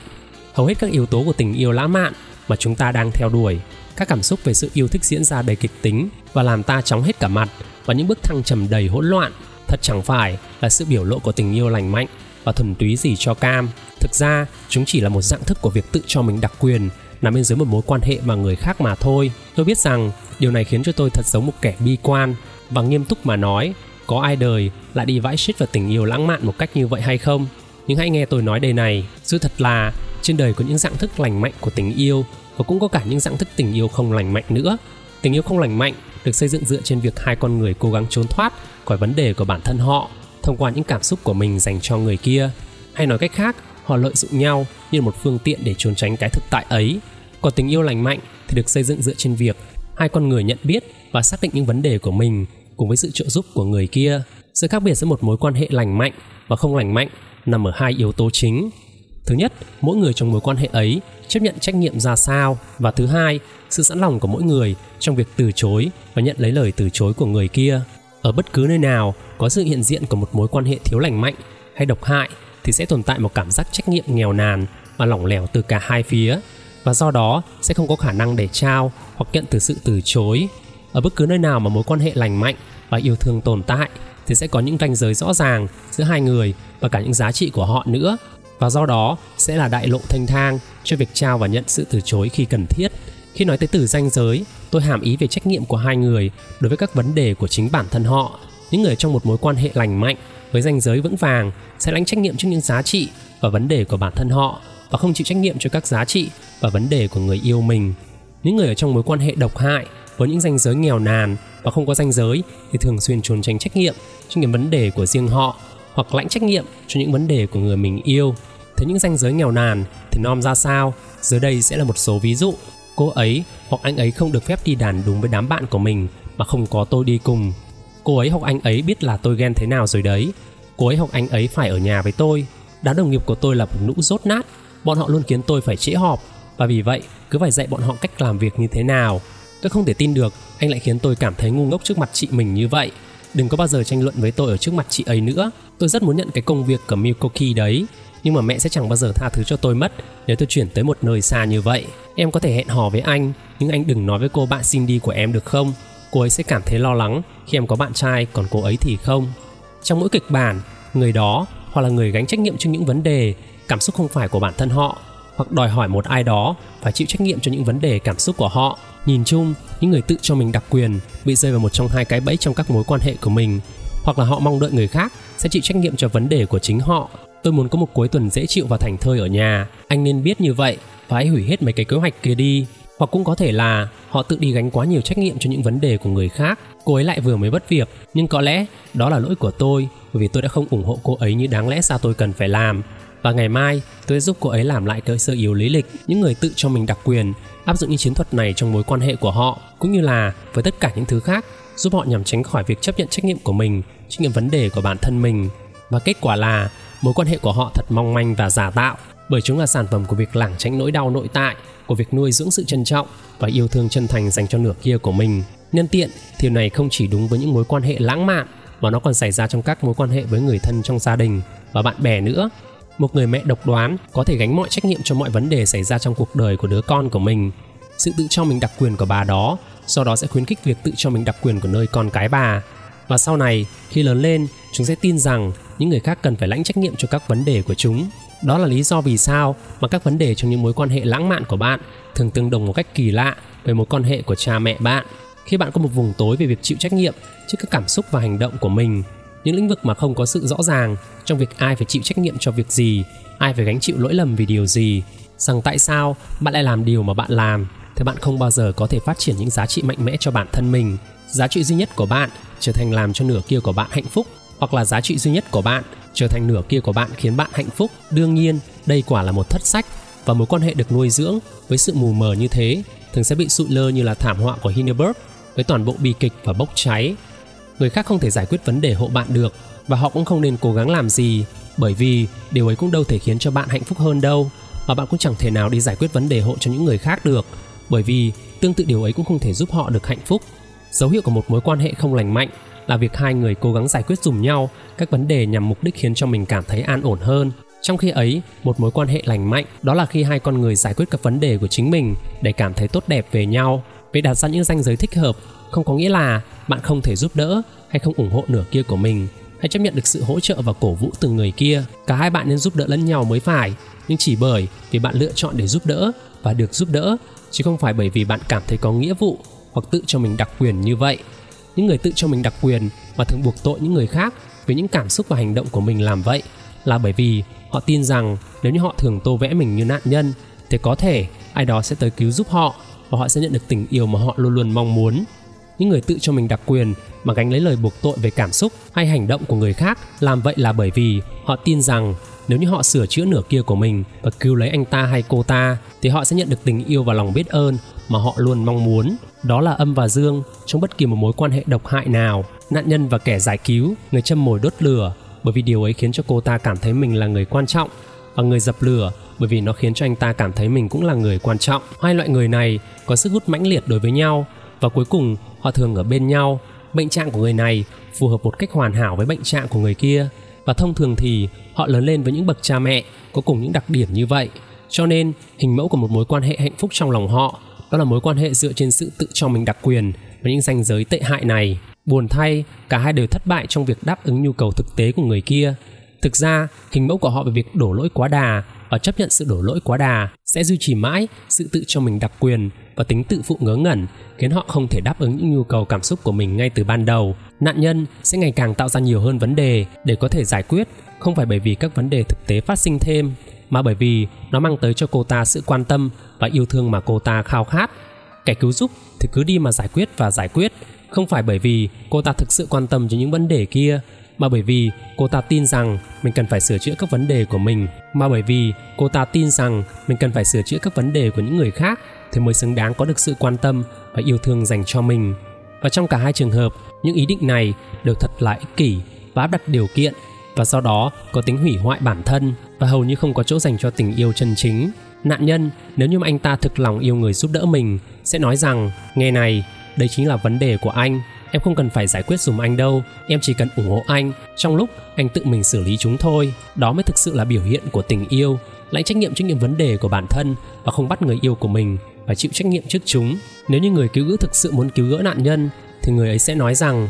hầu hết các yếu tố của tình yêu lãng mạn mà chúng ta đang theo đuổi các cảm xúc về sự yêu thích diễn ra đầy kịch tính và làm ta chóng hết cả mặt và những bước thăng trầm đầy hỗn loạn thật chẳng phải là sự biểu lộ của tình yêu lành mạnh và thuần túy gì cho cam. Thực ra, chúng chỉ là một dạng thức của việc tự cho mình đặc quyền, nằm bên dưới một mối quan hệ mà người khác mà thôi. Tôi biết rằng, điều này khiến cho tôi thật giống một kẻ bi quan. Và nghiêm túc mà nói, có ai đời lại đi vãi shit vào tình yêu lãng mạn một cách như vậy hay không? Nhưng hãy nghe tôi nói đây này, sự thật là, trên đời có những dạng thức lành mạnh của tình yêu, và cũng có cả những dạng thức tình yêu không lành mạnh nữa. Tình yêu không lành mạnh được xây dựng dựa trên việc hai con người cố gắng trốn thoát khỏi vấn đề của bản thân họ thông qua những cảm xúc của mình dành cho người kia. Hay nói cách khác, họ lợi dụng nhau như một phương tiện để trốn tránh cái thực tại ấy. Còn tình yêu lành mạnh thì được xây dựng dựa trên việc hai con người nhận biết và xác định những vấn đề của mình cùng với sự trợ giúp của người kia. Sự khác biệt giữa một mối quan hệ lành mạnh và không lành mạnh nằm ở hai yếu tố chính. Thứ nhất, mỗi người trong mối quan hệ ấy chấp nhận trách nhiệm ra sao. Và thứ hai, sự sẵn lòng của mỗi người trong việc từ chối và nhận lấy lời từ chối của người kia ở bất cứ nơi nào có sự hiện diện của một mối quan hệ thiếu lành mạnh hay độc hại thì sẽ tồn tại một cảm giác trách nhiệm nghèo nàn và lỏng lẻo từ cả hai phía. Và do đó sẽ không có khả năng để trao hoặc nhận từ sự từ chối. Ở bất cứ nơi nào mà mối quan hệ lành mạnh và yêu thương tồn tại thì sẽ có những ranh giới rõ ràng giữa hai người và cả những giá trị của họ nữa. Và do đó sẽ là đại lộ thanh thang cho việc trao và nhận sự từ chối khi cần thiết. Khi nói tới từ ranh giới tôi hàm ý về trách nhiệm của hai người đối với các vấn đề của chính bản thân họ. Những người trong một mối quan hệ lành mạnh với ranh giới vững vàng sẽ lãnh trách nhiệm trước những giá trị và vấn đề của bản thân họ và không chịu trách nhiệm cho các giá trị và vấn đề của người yêu mình. Những người ở trong mối quan hệ độc hại với những ranh giới nghèo nàn và không có ranh giới thì thường xuyên trốn tránh trách nhiệm cho những vấn đề của riêng họ hoặc lãnh trách nhiệm cho những vấn đề của người mình yêu. Thế những ranh giới nghèo nàn thì nom ra sao? Dưới đây sẽ là một số ví dụ cô ấy hoặc anh ấy không được phép đi đàn đúng với đám bạn của mình, mà không có tôi đi cùng. Cô ấy hoặc anh ấy biết là tôi ghen thế nào rồi đấy. Cô ấy hoặc anh ấy phải ở nhà với tôi. Đám đồng nghiệp của tôi là một nũ rốt nát. Bọn họ luôn khiến tôi phải trễ họp. Và vì vậy, cứ phải dạy bọn họ cách làm việc như thế nào. Tôi không thể tin được, anh lại khiến tôi cảm thấy ngu ngốc trước mặt chị mình như vậy. Đừng có bao giờ tranh luận với tôi ở trước mặt chị ấy nữa. Tôi rất muốn nhận cái công việc của Milkoki đấy nhưng mà mẹ sẽ chẳng bao giờ tha thứ cho tôi mất nếu tôi chuyển tới một nơi xa như vậy. Em có thể hẹn hò với anh, nhưng anh đừng nói với cô bạn Cindy của em được không? Cô ấy sẽ cảm thấy lo lắng khi em có bạn trai, còn cô ấy thì không. Trong mỗi kịch bản, người đó hoặc là người gánh trách nhiệm cho những vấn đề, cảm xúc không phải của bản thân họ, hoặc đòi hỏi một ai đó phải chịu trách nhiệm cho những vấn đề cảm xúc của họ. Nhìn chung, những người tự cho mình đặc quyền bị rơi vào một trong hai cái bẫy trong các mối quan hệ của mình, hoặc là họ mong đợi người khác sẽ chịu trách nhiệm cho vấn đề của chính họ tôi muốn có một cuối tuần dễ chịu và thành thơi ở nhà. Anh nên biết như vậy và hãy hủy hết mấy cái kế hoạch kia đi. Hoặc cũng có thể là họ tự đi gánh quá nhiều trách nhiệm cho những vấn đề của người khác. Cô ấy lại vừa mới mất việc. Nhưng có lẽ đó là lỗi của tôi, bởi vì tôi đã không ủng hộ cô ấy như đáng lẽ ra tôi cần phải làm. Và ngày mai, tôi sẽ giúp cô ấy làm lại cơ sơ yếu lý lịch, những người tự cho mình đặc quyền, áp dụng những chiến thuật này trong mối quan hệ của họ, cũng như là với tất cả những thứ khác, giúp họ nhằm tránh khỏi việc chấp nhận trách nhiệm của mình, trách nhiệm vấn đề của bản thân mình. Và kết quả là mối quan hệ của họ thật mong manh và giả tạo bởi chúng là sản phẩm của việc lảng tránh nỗi đau nội tại, của việc nuôi dưỡng sự trân trọng và yêu thương chân thành dành cho nửa kia của mình. Nhân tiện điều này không chỉ đúng với những mối quan hệ lãng mạn, mà nó còn xảy ra trong các mối quan hệ với người thân trong gia đình và bạn bè nữa. Một người mẹ độc đoán có thể gánh mọi trách nhiệm cho mọi vấn đề xảy ra trong cuộc đời của đứa con của mình. Sự tự cho mình đặc quyền của bà đó sau đó sẽ khuyến khích việc tự cho mình đặc quyền của nơi con cái bà và sau này, khi lớn lên, chúng sẽ tin rằng những người khác cần phải lãnh trách nhiệm cho các vấn đề của chúng. Đó là lý do vì sao mà các vấn đề trong những mối quan hệ lãng mạn của bạn thường tương đồng một cách kỳ lạ với mối quan hệ của cha mẹ bạn. Khi bạn có một vùng tối về việc chịu trách nhiệm trước các cảm xúc và hành động của mình, những lĩnh vực mà không có sự rõ ràng trong việc ai phải chịu trách nhiệm cho việc gì, ai phải gánh chịu lỗi lầm vì điều gì, rằng tại sao bạn lại làm điều mà bạn làm, thì bạn không bao giờ có thể phát triển những giá trị mạnh mẽ cho bản thân mình giá trị duy nhất của bạn trở thành làm cho nửa kia của bạn hạnh phúc, hoặc là giá trị duy nhất của bạn trở thành nửa kia của bạn khiến bạn hạnh phúc. Đương nhiên, đây quả là một thất sách và mối quan hệ được nuôi dưỡng với sự mù mờ như thế thường sẽ bị sụi lơ như là thảm họa của Hindenburg với toàn bộ bi kịch và bốc cháy. Người khác không thể giải quyết vấn đề hộ bạn được và họ cũng không nên cố gắng làm gì, bởi vì điều ấy cũng đâu thể khiến cho bạn hạnh phúc hơn đâu và bạn cũng chẳng thể nào đi giải quyết vấn đề hộ cho những người khác được, bởi vì tương tự điều ấy cũng không thể giúp họ được hạnh phúc dấu hiệu của một mối quan hệ không lành mạnh là việc hai người cố gắng giải quyết dùm nhau các vấn đề nhằm mục đích khiến cho mình cảm thấy an ổn hơn. Trong khi ấy, một mối quan hệ lành mạnh, đó là khi hai con người giải quyết các vấn đề của chính mình để cảm thấy tốt đẹp về nhau. Việc đặt ra những ranh giới thích hợp, không có nghĩa là bạn không thể giúp đỡ hay không ủng hộ nửa kia của mình, hay chấp nhận được sự hỗ trợ và cổ vũ từ người kia. Cả hai bạn nên giúp đỡ lẫn nhau mới phải, nhưng chỉ bởi vì bạn lựa chọn để giúp đỡ và được giúp đỡ, chứ không phải bởi vì bạn cảm thấy có nghĩa vụ hoặc tự cho mình đặc quyền như vậy. Những người tự cho mình đặc quyền mà thường buộc tội những người khác với những cảm xúc và hành động của mình làm vậy là bởi vì họ tin rằng nếu như họ thường tô vẽ mình như nạn nhân, thì có thể ai đó sẽ tới cứu giúp họ và họ sẽ nhận được tình yêu mà họ luôn luôn mong muốn. Những người tự cho mình đặc quyền mà gánh lấy lời buộc tội về cảm xúc hay hành động của người khác làm vậy là bởi vì họ tin rằng nếu như họ sửa chữa nửa kia của mình và cứu lấy anh ta hay cô ta, thì họ sẽ nhận được tình yêu và lòng biết ơn mà họ luôn mong muốn. Đó là âm và dương trong bất kỳ một mối quan hệ độc hại nào. Nạn nhân và kẻ giải cứu, người châm mồi đốt lửa, bởi vì điều ấy khiến cho cô ta cảm thấy mình là người quan trọng, và người dập lửa, bởi vì nó khiến cho anh ta cảm thấy mình cũng là người quan trọng. Hai loại người này có sức hút mãnh liệt đối với nhau, và cuối cùng họ thường ở bên nhau. Bệnh trạng của người này phù hợp một cách hoàn hảo với bệnh trạng của người kia và thông thường thì, họ lớn lên với những bậc cha mẹ có cùng những đặc điểm như vậy. Cho nên, hình mẫu của một mối quan hệ hạnh phúc trong lòng họ, đó là mối quan hệ dựa trên sự tự cho mình đặc quyền và những ranh giới tệ hại này. Buồn thay, cả hai đều thất bại trong việc đáp ứng nhu cầu thực tế của người kia. Thực ra, hình mẫu của họ về việc đổ lỗi quá đà và chấp nhận sự đổ lỗi quá đà sẽ duy trì mãi sự tự cho mình đặc quyền và tính tự phụ ngớ ngẩn, khiến họ không thể đáp ứng những nhu cầu cảm xúc của mình ngay từ ban đầu. Nạn nhân sẽ ngày càng tạo ra nhiều hơn vấn đề để có thể giải quyết, không phải bởi vì các vấn đề thực tế phát sinh thêm, mà bởi vì nó mang tới cho cô ta sự quan tâm và yêu thương mà cô ta khao khát. Kẻ cứu giúp thì cứ đi mà giải quyết và giải quyết, không phải bởi vì cô ta thực sự quan tâm cho những vấn đề kia mà bởi vì cô ta tin rằng mình cần phải sửa chữa các vấn đề của mình. Mà bởi vì cô ta tin rằng mình cần phải sửa chữa các vấn đề của những người khác thì mới xứng đáng có được sự quan tâm và yêu thương dành cho mình. Và trong cả hai trường hợp, những ý định này đều thật là ích kỷ và áp đặt điều kiện và do đó có tính hủy hoại bản thân và hầu như không có chỗ dành cho tình yêu chân chính. Nạn nhân, nếu như mà anh ta thực lòng yêu người giúp đỡ mình, sẽ nói rằng nghe này, đây chính là vấn đề của anh em không cần phải giải quyết dùm anh đâu. Em chỉ cần ủng hộ anh. Trong lúc anh tự mình xử lý chúng thôi, đó mới thực sự là biểu hiện của tình yêu. Lãnh trách nhiệm trước những vấn đề của bản thân và không bắt người yêu của mình phải chịu trách nhiệm trước chúng. Nếu như người cứu gỡ thực sự muốn cứu gỡ nạn nhân, thì người ấy sẽ nói rằng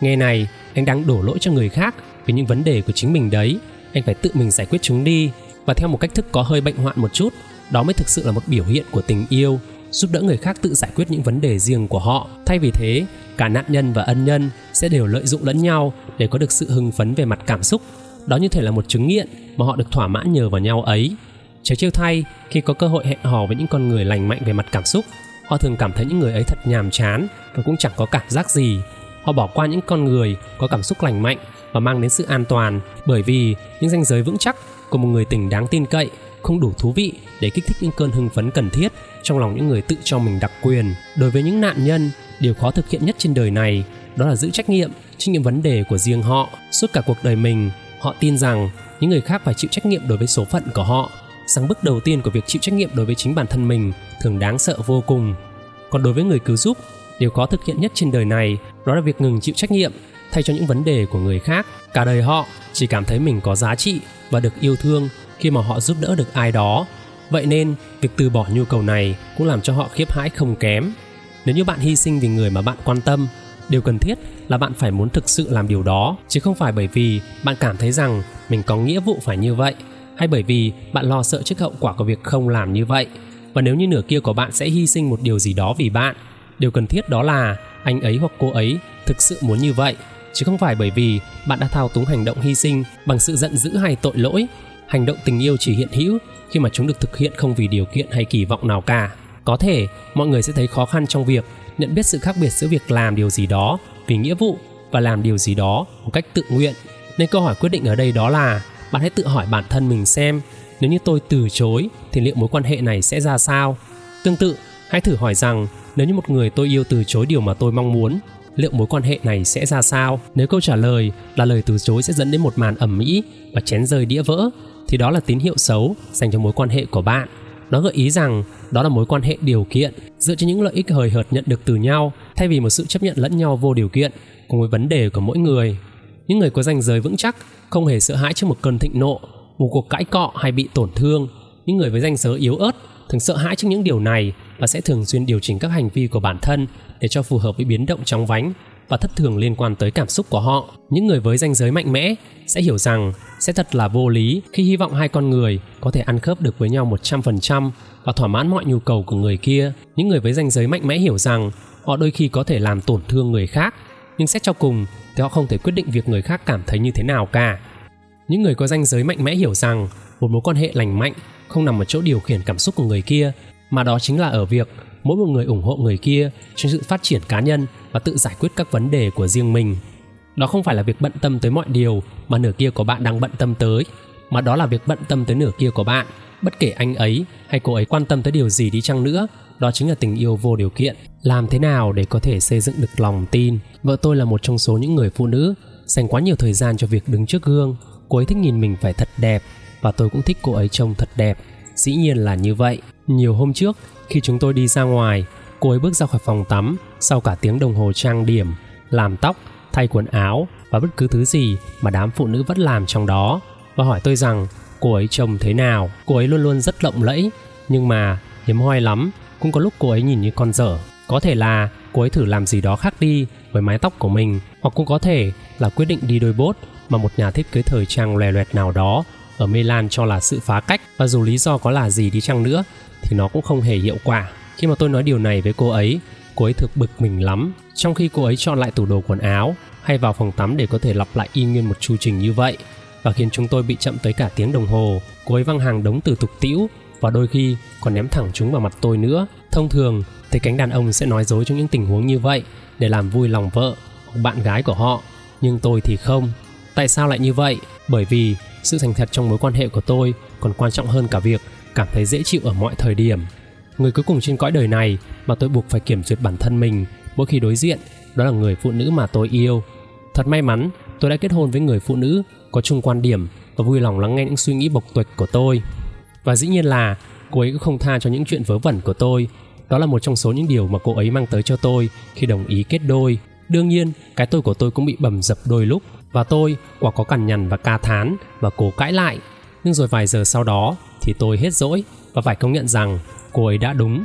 nghe này, anh đang đổ lỗi cho người khác vì những vấn đề của chính mình đấy. Anh phải tự mình giải quyết chúng đi. Và theo một cách thức có hơi bệnh hoạn một chút, đó mới thực sự là một biểu hiện của tình yêu giúp đỡ người khác tự giải quyết những vấn đề riêng của họ. Thay vì thế cả nạn nhân và ân nhân sẽ đều lợi dụng lẫn nhau để có được sự hưng phấn về mặt cảm xúc. Đó như thể là một chứng nghiện mà họ được thỏa mãn nhờ vào nhau ấy. Trái chiêu thay, khi có cơ hội hẹn hò với những con người lành mạnh về mặt cảm xúc, họ thường cảm thấy những người ấy thật nhàm chán và cũng chẳng có cảm giác gì. Họ bỏ qua những con người có cảm xúc lành mạnh và mang đến sự an toàn bởi vì những ranh giới vững chắc của một người tình đáng tin cậy không đủ thú vị để kích thích những cơn hưng phấn cần thiết trong lòng những người tự cho mình đặc quyền. Đối với những nạn nhân, điều khó thực hiện nhất trên đời này đó là giữ trách nhiệm trên những vấn đề của riêng họ. Suốt cả cuộc đời mình, họ tin rằng những người khác phải chịu trách nhiệm đối với số phận của họ Sáng bước đầu tiên của việc chịu trách nhiệm đối với chính bản thân mình thường đáng sợ vô cùng còn đối với người cứu giúp điều khó thực hiện nhất trên đời này đó là việc ngừng chịu trách nhiệm thay cho những vấn đề của người khác cả đời họ chỉ cảm thấy mình có giá trị và được yêu thương khi mà họ giúp đỡ được ai đó. Vậy nên, việc từ bỏ nhu cầu này cũng làm cho họ khiếp hãi không kém. Nếu như bạn hy sinh vì người mà bạn quan tâm, điều cần thiết là bạn phải muốn thực sự làm điều đó, chứ không phải bởi vì bạn cảm thấy rằng mình có nghĩa vụ phải như vậy, hay bởi vì bạn lo sợ trước hậu quả của việc không làm như vậy. Và nếu như nửa kia của bạn sẽ hy sinh một điều gì đó vì bạn, điều cần thiết đó là anh ấy hoặc cô ấy thực sự muốn như vậy, chứ không phải bởi vì bạn đã thao túng hành động hy sinh bằng sự giận dữ hay tội lỗi hành động tình yêu chỉ hiện hữu khi mà chúng được thực hiện không vì điều kiện hay kỳ vọng nào cả. Có thể, mọi người sẽ thấy khó khăn trong việc nhận biết sự khác biệt giữa việc làm điều gì đó vì nghĩa vụ và làm điều gì đó một cách tự nguyện. Nên câu hỏi quyết định ở đây đó là, bạn hãy tự hỏi bản thân mình xem, nếu như tôi từ chối thì liệu mối quan hệ này sẽ ra sao? Tương tự, hãy thử hỏi rằng, nếu như một người tôi yêu từ chối điều mà tôi mong muốn, liệu mối quan hệ này sẽ ra sao? Nếu câu trả lời là lời từ chối sẽ dẫn đến một màn ẩm mỹ và chén rơi đĩa vỡ thì đó là tín hiệu xấu dành cho mối quan hệ của bạn. Nó gợi ý rằng đó là mối quan hệ điều kiện, dựa trên những lợi ích hời hợt nhận được từ nhau, thay vì một sự chấp nhận lẫn nhau vô điều kiện cùng với vấn đề của mỗi người. Những người có ranh giới vững chắc không hề sợ hãi trước một cơn thịnh nộ, một cuộc cãi cọ hay bị tổn thương. Những người với ranh giới yếu ớt thường sợ hãi trước những điều này và sẽ thường xuyên điều chỉnh các hành vi của bản thân để cho phù hợp với biến động trong vánh và thất thường liên quan tới cảm xúc của họ. Những người với ranh giới mạnh mẽ sẽ hiểu rằng sẽ thật là vô lý khi hy vọng hai con người có thể ăn khớp được với nhau 100% và thỏa mãn mọi nhu cầu của người kia. Những người với ranh giới mạnh mẽ hiểu rằng họ đôi khi có thể làm tổn thương người khác, nhưng xét cho cùng thì họ không thể quyết định việc người khác cảm thấy như thế nào cả những người có danh giới mạnh mẽ hiểu rằng một mối quan hệ lành mạnh không nằm ở chỗ điều khiển cảm xúc của người kia mà đó chính là ở việc mỗi một người ủng hộ người kia trong sự phát triển cá nhân và tự giải quyết các vấn đề của riêng mình. Đó không phải là việc bận tâm tới mọi điều mà nửa kia của bạn đang bận tâm tới, mà đó là việc bận tâm tới nửa kia của bạn. Bất kể anh ấy hay cô ấy quan tâm tới điều gì đi chăng nữa, đó chính là tình yêu vô điều kiện. Làm thế nào để có thể xây dựng được lòng tin? Vợ tôi là một trong số những người phụ nữ dành quá nhiều thời gian cho việc đứng trước gương. Cô ấy thích nhìn mình phải thật đẹp và tôi cũng thích cô ấy trông thật đẹp. Dĩ nhiên là như vậy. Nhiều hôm trước khi chúng tôi đi ra ngoài, cô ấy bước ra khỏi phòng tắm, sau cả tiếng đồng hồ trang điểm, làm tóc, thay quần áo và bất cứ thứ gì mà đám phụ nữ vẫn làm trong đó. Và hỏi tôi rằng, cô ấy trông thế nào? Cô ấy luôn luôn rất lộng lẫy, nhưng mà hiếm hoi lắm, cũng có lúc cô ấy nhìn như con dở. Có thể là cô ấy thử làm gì đó khác đi với mái tóc của mình, hoặc cũng có thể là quyết định đi đôi bốt mà một nhà thiết kế thời trang lòe loẹt nào đó ở Milan cho là sự phá cách và dù lý do có là gì đi chăng nữa thì nó cũng không hề hiệu quả. Khi mà tôi nói điều này với cô ấy, cô ấy thực bực mình lắm. Trong khi cô ấy chọn lại tủ đồ quần áo hay vào phòng tắm để có thể lặp lại y nguyên một chu trình như vậy và khiến chúng tôi bị chậm tới cả tiếng đồng hồ. Cô ấy văng hàng đống từ tục tĩu và đôi khi còn ném thẳng chúng vào mặt tôi nữa. Thông thường thì cánh đàn ông sẽ nói dối trong những tình huống như vậy để làm vui lòng vợ hoặc bạn gái của họ, nhưng tôi thì không. Tại sao lại như vậy? Bởi vì sự thành thật trong mối quan hệ của tôi còn quan trọng hơn cả việc cảm thấy dễ chịu ở mọi thời điểm. Người cuối cùng trên cõi đời này mà tôi buộc phải kiểm duyệt bản thân mình mỗi khi đối diện đó là người phụ nữ mà tôi yêu. Thật may mắn, tôi đã kết hôn với người phụ nữ có chung quan điểm và vui lòng lắng nghe những suy nghĩ bộc tuệch của tôi. Và dĩ nhiên là cô ấy cũng không tha cho những chuyện vớ vẩn của tôi. Đó là một trong số những điều mà cô ấy mang tới cho tôi khi đồng ý kết đôi. Đương nhiên, cái tôi của tôi cũng bị bầm dập đôi lúc và tôi quả có cằn nhằn và ca thán và cố cãi lại. Nhưng rồi vài giờ sau đó thì tôi hết dỗi và phải công nhận rằng cô ấy đã đúng.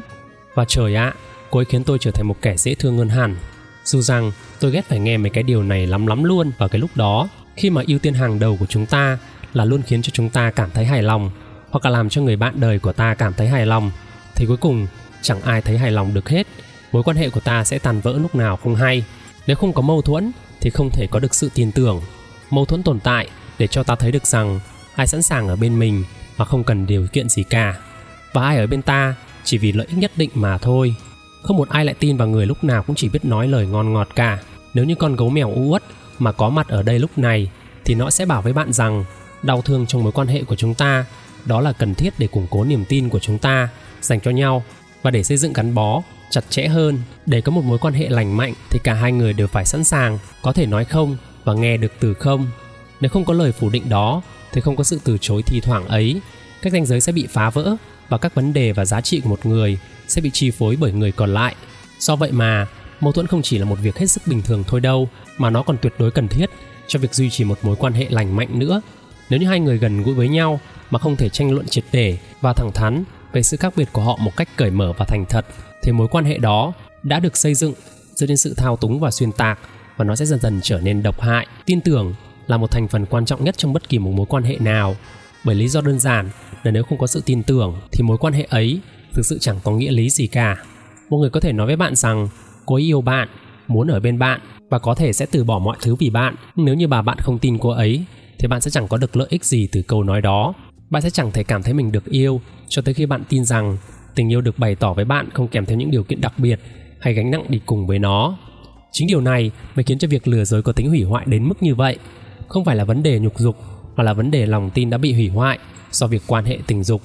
Và trời ạ, à, cô ấy khiến tôi trở thành một kẻ dễ thương hơn hẳn. Dù rằng tôi ghét phải nghe mấy cái điều này lắm lắm luôn vào cái lúc đó khi mà ưu tiên hàng đầu của chúng ta là luôn khiến cho chúng ta cảm thấy hài lòng hoặc là làm cho người bạn đời của ta cảm thấy hài lòng thì cuối cùng chẳng ai thấy hài lòng được hết mối quan hệ của ta sẽ tàn vỡ lúc nào không hay nếu không có mâu thuẫn thì không thể có được sự tin tưởng, mâu thuẫn tồn tại để cho ta thấy được rằng ai sẵn sàng ở bên mình mà không cần điều kiện gì cả. Và ai ở bên ta chỉ vì lợi ích nhất định mà thôi. Không một ai lại tin vào người lúc nào cũng chỉ biết nói lời ngon ngọt cả. Nếu như con gấu mèo u uất mà có mặt ở đây lúc này thì nó sẽ bảo với bạn rằng đau thương trong mối quan hệ của chúng ta, đó là cần thiết để củng cố niềm tin của chúng ta dành cho nhau và để xây dựng gắn bó chặt chẽ hơn. Để có một mối quan hệ lành mạnh thì cả hai người đều phải sẵn sàng, có thể nói không và nghe được từ không. Nếu không có lời phủ định đó thì không có sự từ chối thi thoảng ấy. Các ranh giới sẽ bị phá vỡ và các vấn đề và giá trị của một người sẽ bị chi phối bởi người còn lại. Do vậy mà, mâu thuẫn không chỉ là một việc hết sức bình thường thôi đâu, mà nó còn tuyệt đối cần thiết cho việc duy trì một mối quan hệ lành mạnh nữa. Nếu như hai người gần gũi với nhau mà không thể tranh luận triệt để và thẳng thắn về sự khác biệt của họ một cách cởi mở và thành thật, thì mối quan hệ đó đã được xây dựng dựa trên sự thao túng và xuyên tạc, và nó sẽ dần dần trở nên độc hại. Tin tưởng là một thành phần quan trọng nhất trong bất kỳ một mối quan hệ nào, bởi lý do đơn giản là nếu không có sự tin tưởng, thì mối quan hệ ấy thực sự chẳng có nghĩa lý gì cả. Một người có thể nói với bạn rằng, cô ấy yêu bạn, muốn ở bên bạn và có thể sẽ từ bỏ mọi thứ vì bạn. Nếu như bà bạn không tin cô ấy, thì bạn sẽ chẳng có được lợi ích gì từ câu nói đó bạn sẽ chẳng thể cảm thấy mình được yêu cho tới khi bạn tin rằng tình yêu được bày tỏ với bạn không kèm theo những điều kiện đặc biệt hay gánh nặng đi cùng với nó. Chính điều này mới khiến cho việc lừa dối có tính hủy hoại đến mức như vậy. Không phải là vấn đề nhục dục, mà là vấn đề lòng tin đã bị hủy hoại do việc quan hệ tình dục.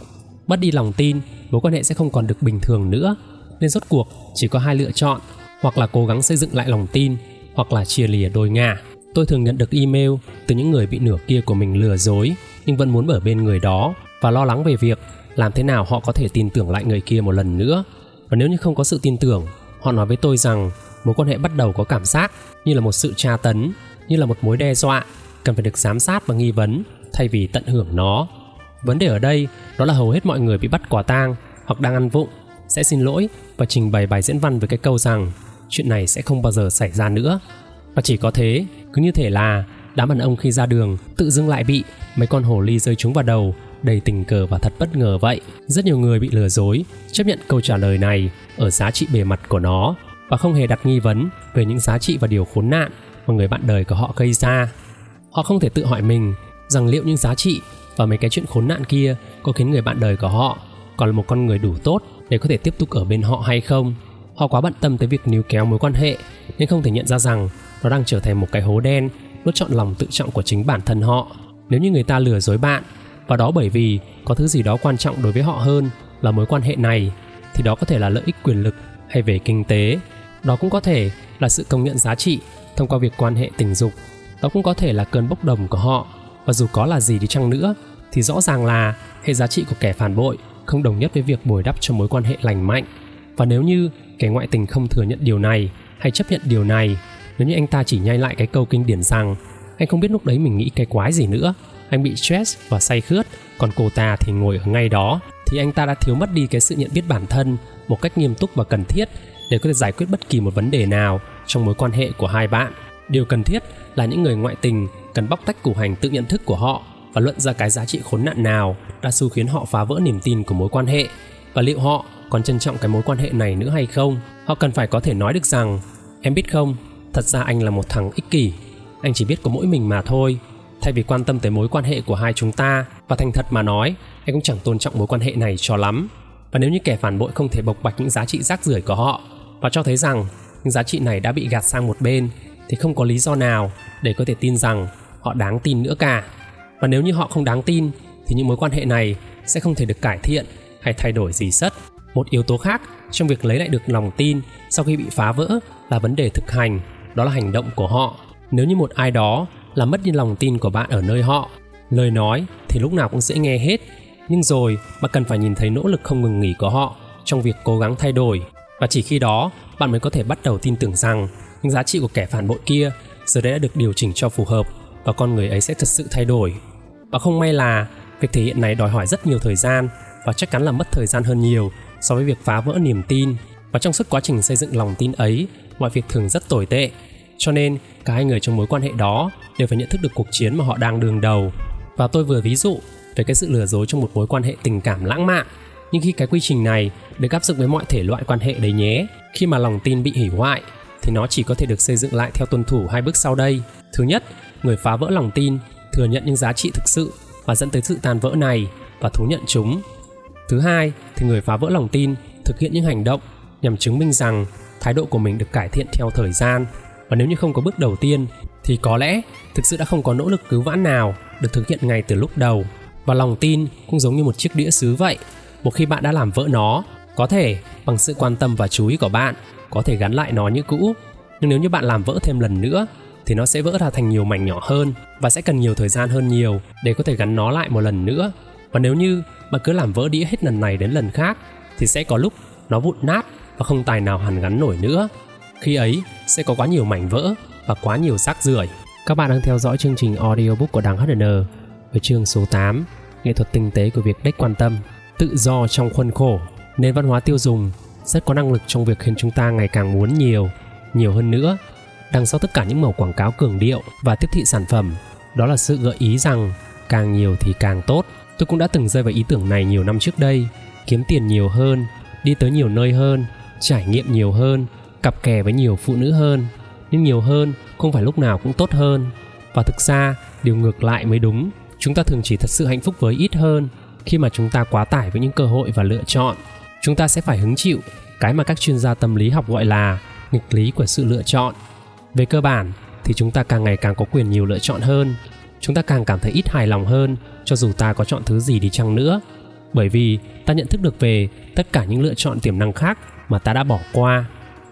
Mất đi lòng tin, mối quan hệ sẽ không còn được bình thường nữa. Nên rốt cuộc, chỉ có hai lựa chọn, hoặc là cố gắng xây dựng lại lòng tin, hoặc là chia lìa đôi ngả. Tôi thường nhận được email từ những người bị nửa kia của mình lừa dối nhưng vẫn muốn ở bên người đó và lo lắng về việc làm thế nào họ có thể tin tưởng lại người kia một lần nữa. Và nếu như không có sự tin tưởng, họ nói với tôi rằng mối quan hệ bắt đầu có cảm giác như là một sự tra tấn, như là một mối đe dọa, cần phải được giám sát và nghi vấn thay vì tận hưởng nó. Vấn đề ở đây đó là hầu hết mọi người bị bắt quả tang hoặc đang ăn vụng sẽ xin lỗi và trình bày bài diễn văn với cái câu rằng chuyện này sẽ không bao giờ xảy ra nữa. Và chỉ có thế, cứ như thể là đám đàn ông khi ra đường, tự dưng lại bị mấy con hồ ly rơi chúng vào đầu, đầy tình cờ và thật bất ngờ vậy. Rất nhiều người bị lừa dối, chấp nhận câu trả lời này ở giá trị bề mặt của nó và không hề đặt nghi vấn về những giá trị và điều khốn nạn mà người bạn đời của họ gây ra. Họ không thể tự hỏi mình rằng liệu những giá trị và mấy cái chuyện khốn nạn kia có khiến người bạn đời của họ còn là một con người đủ tốt để có thể tiếp tục ở bên họ hay không? Họ quá bận tâm tới việc níu kéo mối quan hệ nên không thể nhận ra rằng nó đang trở thành một cái hố đen nuốt chọn lòng tự trọng của chính bản thân họ. Nếu như người ta lừa dối bạn, và đó bởi vì có thứ gì đó quan trọng đối với họ hơn là mối quan hệ này, thì đó có thể là lợi ích quyền lực hay về kinh tế. Đó cũng có thể là sự công nhận giá trị thông qua việc quan hệ tình dục. Đó cũng có thể là cơn bốc đồng của họ. Và dù có là gì đi chăng nữa, thì rõ ràng là hệ giá trị của kẻ phản bội không đồng nhất với việc bồi đắp cho mối quan hệ lành mạnh. Và nếu như kẻ ngoại tình không thừa nhận điều này hay chấp nhận điều này nếu như anh ta chỉ nhai lại cái câu kinh điển rằng, anh không biết lúc đấy mình nghĩ cái quái gì nữa, anh bị stress và say khướt, còn cô ta thì ngồi ở ngay đó, thì anh ta đã thiếu mất đi cái sự nhận biết bản thân một cách nghiêm túc và cần thiết để có thể giải quyết bất kỳ một vấn đề nào trong mối quan hệ của hai bạn. Điều cần thiết là những người ngoại tình cần bóc tách củ hành tự nhận thức của họ và luận ra cái giá trị khốn nạn nào đã xu khiến họ phá vỡ niềm tin của mối quan hệ. Và liệu họ còn trân trọng cái mối quan hệ này nữa hay không? Họ cần phải có thể nói được rằng, em biết không thật ra anh là một thằng ích kỷ. Anh chỉ biết có mỗi mình mà thôi. Thay vì quan tâm tới mối quan hệ của hai chúng ta, và thành thật mà nói, anh cũng chẳng tôn trọng mối quan hệ này cho lắm. Và nếu như kẻ phản bội không thể bộc bạch những giá trị rác rưởi của họ, và cho thấy rằng những giá trị này đã bị gạt sang một bên, thì không có lý do nào để có thể tin rằng họ đáng tin nữa cả. Và nếu như họ không đáng tin, thì những mối quan hệ này sẽ không thể được cải thiện hay thay đổi gì sất. Một yếu tố khác trong việc lấy lại được lòng tin sau khi bị phá vỡ là vấn đề thực hành đó là hành động của họ. Nếu như một ai đó làm mất đi lòng tin của bạn ở nơi họ, lời nói thì lúc nào cũng dễ nghe hết. Nhưng rồi, bạn cần phải nhìn thấy nỗ lực không ngừng nghỉ của họ trong việc cố gắng thay đổi. Và chỉ khi đó, bạn mới có thể bắt đầu tin tưởng rằng những giá trị của kẻ phản bội kia giờ đây đã được điều chỉnh cho phù hợp và con người ấy sẽ thật sự thay đổi. Và không may là việc thể hiện này đòi hỏi rất nhiều thời gian và chắc chắn là mất thời gian hơn nhiều so với việc phá vỡ niềm tin. Và trong suốt quá trình xây dựng lòng tin ấy, mọi việc thường rất tồi tệ cho nên, cả hai người trong mối quan hệ đó đều phải nhận thức được cuộc chiến mà họ đang đường đầu. Và tôi vừa ví dụ về cái sự lừa dối trong một mối quan hệ tình cảm lãng mạn. Nhưng khi cái quy trình này được áp dụng với mọi thể loại quan hệ đấy nhé, khi mà lòng tin bị hủy hoại, thì nó chỉ có thể được xây dựng lại theo tuân thủ hai bước sau đây. Thứ nhất, người phá vỡ lòng tin, thừa nhận những giá trị thực sự và dẫn tới sự tan vỡ này và thú nhận chúng. Thứ hai, thì người phá vỡ lòng tin thực hiện những hành động nhằm chứng minh rằng thái độ của mình được cải thiện theo thời gian và nếu như không có bước đầu tiên, thì có lẽ thực sự đã không có nỗ lực cứu vãn nào được thực hiện ngay từ lúc đầu. Và lòng tin cũng giống như một chiếc đĩa sứ vậy, một khi bạn đã làm vỡ nó, có thể bằng sự quan tâm và chú ý của bạn, có thể gắn lại nó như cũ. Nhưng nếu như bạn làm vỡ thêm lần nữa, thì nó sẽ vỡ ra thành nhiều mảnh nhỏ hơn và sẽ cần nhiều thời gian hơn nhiều để có thể gắn nó lại một lần nữa. Và nếu như bạn cứ làm vỡ đĩa hết lần này đến lần khác, thì sẽ có lúc nó vụn nát và không tài nào hàn gắn nổi nữa khi ấy, sẽ có quá nhiều mảnh vỡ và quá nhiều rác rưởi. Các bạn đang theo dõi chương trình audiobook của đằng HN với chương số 8 nghệ thuật tinh tế của việc đích quan tâm, tự do trong khuôn khổ. Nền văn hóa tiêu dùng rất có năng lực trong việc khiến chúng ta ngày càng muốn nhiều nhiều hơn nữa. Đằng sau tất cả những màu quảng cáo cường điệu và tiếp thị sản phẩm, đó là sự gợi ý rằng càng nhiều thì càng tốt. Tôi cũng đã từng rơi vào ý tưởng này nhiều năm trước đây, kiếm tiền nhiều hơn, đi tới nhiều nơi hơn, trải nghiệm nhiều hơn cặp kè với nhiều phụ nữ hơn. Nhưng nhiều hơn không phải lúc nào cũng tốt hơn. Và thực ra, điều ngược lại mới đúng. Chúng ta thường chỉ thật sự hạnh phúc với ít hơn. Khi mà chúng ta quá tải với những cơ hội và lựa chọn, chúng ta sẽ phải hứng chịu. Cái mà các chuyên gia tâm lý học gọi là nghịch lý của sự lựa chọn. Về cơ bản, thì chúng ta càng ngày càng có quyền nhiều lựa chọn hơn. Chúng ta càng cảm thấy ít hài lòng hơn, cho dù ta có chọn thứ gì đi chăng nữa. Bởi vì ta nhận thức được về tất cả những lựa chọn tiềm năng khác mà ta đã bỏ qua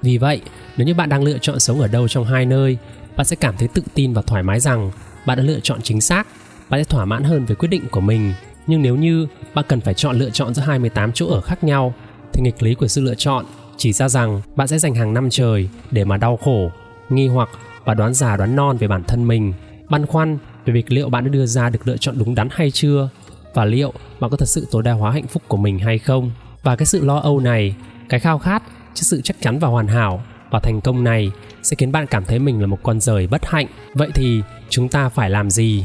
vì vậy nếu như bạn đang lựa chọn sống ở đâu trong hai nơi bạn sẽ cảm thấy tự tin và thoải mái rằng bạn đã lựa chọn chính xác bạn sẽ thỏa mãn hơn với quyết định của mình nhưng nếu như bạn cần phải chọn lựa chọn giữa 28 chỗ ở khác nhau thì nghịch lý của sự lựa chọn chỉ ra rằng bạn sẽ dành hàng năm trời để mà đau khổ, nghi hoặc và đoán già đoán non về bản thân mình, băn khoăn về việc liệu bạn đã đưa ra được lựa chọn đúng đắn hay chưa và liệu bạn có thật sự tối đa hóa hạnh phúc của mình hay không. Và cái sự lo âu này, cái khao khát trước sự chắc chắn và hoàn hảo và thành công này sẽ khiến bạn cảm thấy mình là một con rời bất hạnh. Vậy thì chúng ta phải làm gì?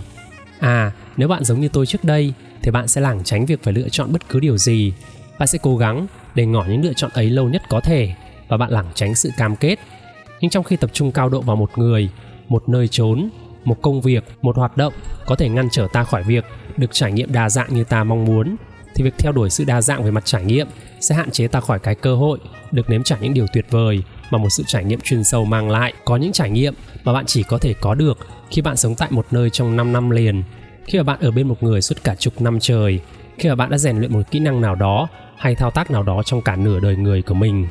À, nếu bạn giống như tôi trước đây thì bạn sẽ lảng tránh việc phải lựa chọn bất cứ điều gì. Bạn sẽ cố gắng để ngỏ những lựa chọn ấy lâu nhất có thể và bạn lảng tránh sự cam kết. Nhưng trong khi tập trung cao độ vào một người, một nơi trốn, một công việc, một hoạt động có thể ngăn trở ta khỏi việc được trải nghiệm đa dạng như ta mong muốn thì việc theo đuổi sự đa dạng về mặt trải nghiệm sẽ hạn chế ta khỏi cái cơ hội được nếm trải những điều tuyệt vời mà một sự trải nghiệm chuyên sâu mang lại. Có những trải nghiệm mà bạn chỉ có thể có được khi bạn sống tại một nơi trong 5 năm liền, khi mà bạn ở bên một người suốt cả chục năm trời, khi mà bạn đã rèn luyện một kỹ năng nào đó hay thao tác nào đó trong cả nửa đời người của mình.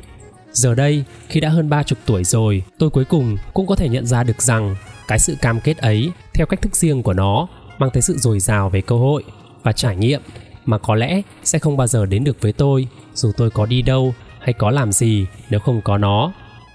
Giờ đây, khi đã hơn ba chục tuổi rồi, tôi cuối cùng cũng có thể nhận ra được rằng cái sự cam kết ấy, theo cách thức riêng của nó, mang tới sự dồi dào về cơ hội và trải nghiệm mà có lẽ sẽ không bao giờ đến được với tôi, dù tôi có đi đâu hay có làm gì nếu không có nó.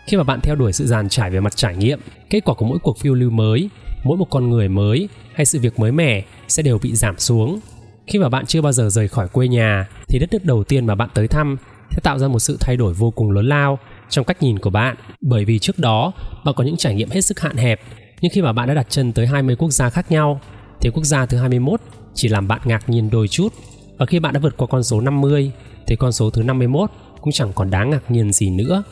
Khi mà bạn theo đuổi sự dàn trải về mặt trải nghiệm, kết quả của mỗi cuộc phiêu lưu mới, mỗi một con người mới hay sự việc mới mẻ sẽ đều bị giảm xuống. Khi mà bạn chưa bao giờ rời khỏi quê nhà, thì đất nước đầu tiên mà bạn tới thăm sẽ tạo ra một sự thay đổi vô cùng lớn lao trong cách nhìn của bạn. Bởi vì trước đó, bạn có những trải nghiệm hết sức hạn hẹp, nhưng khi mà bạn đã đặt chân tới 20 quốc gia khác nhau, thì quốc gia thứ 21 chỉ làm bạn ngạc nhiên đôi chút và khi bạn đã vượt qua con số 50 thì con số thứ 51 cũng chẳng còn đáng ngạc nhiên gì nữa.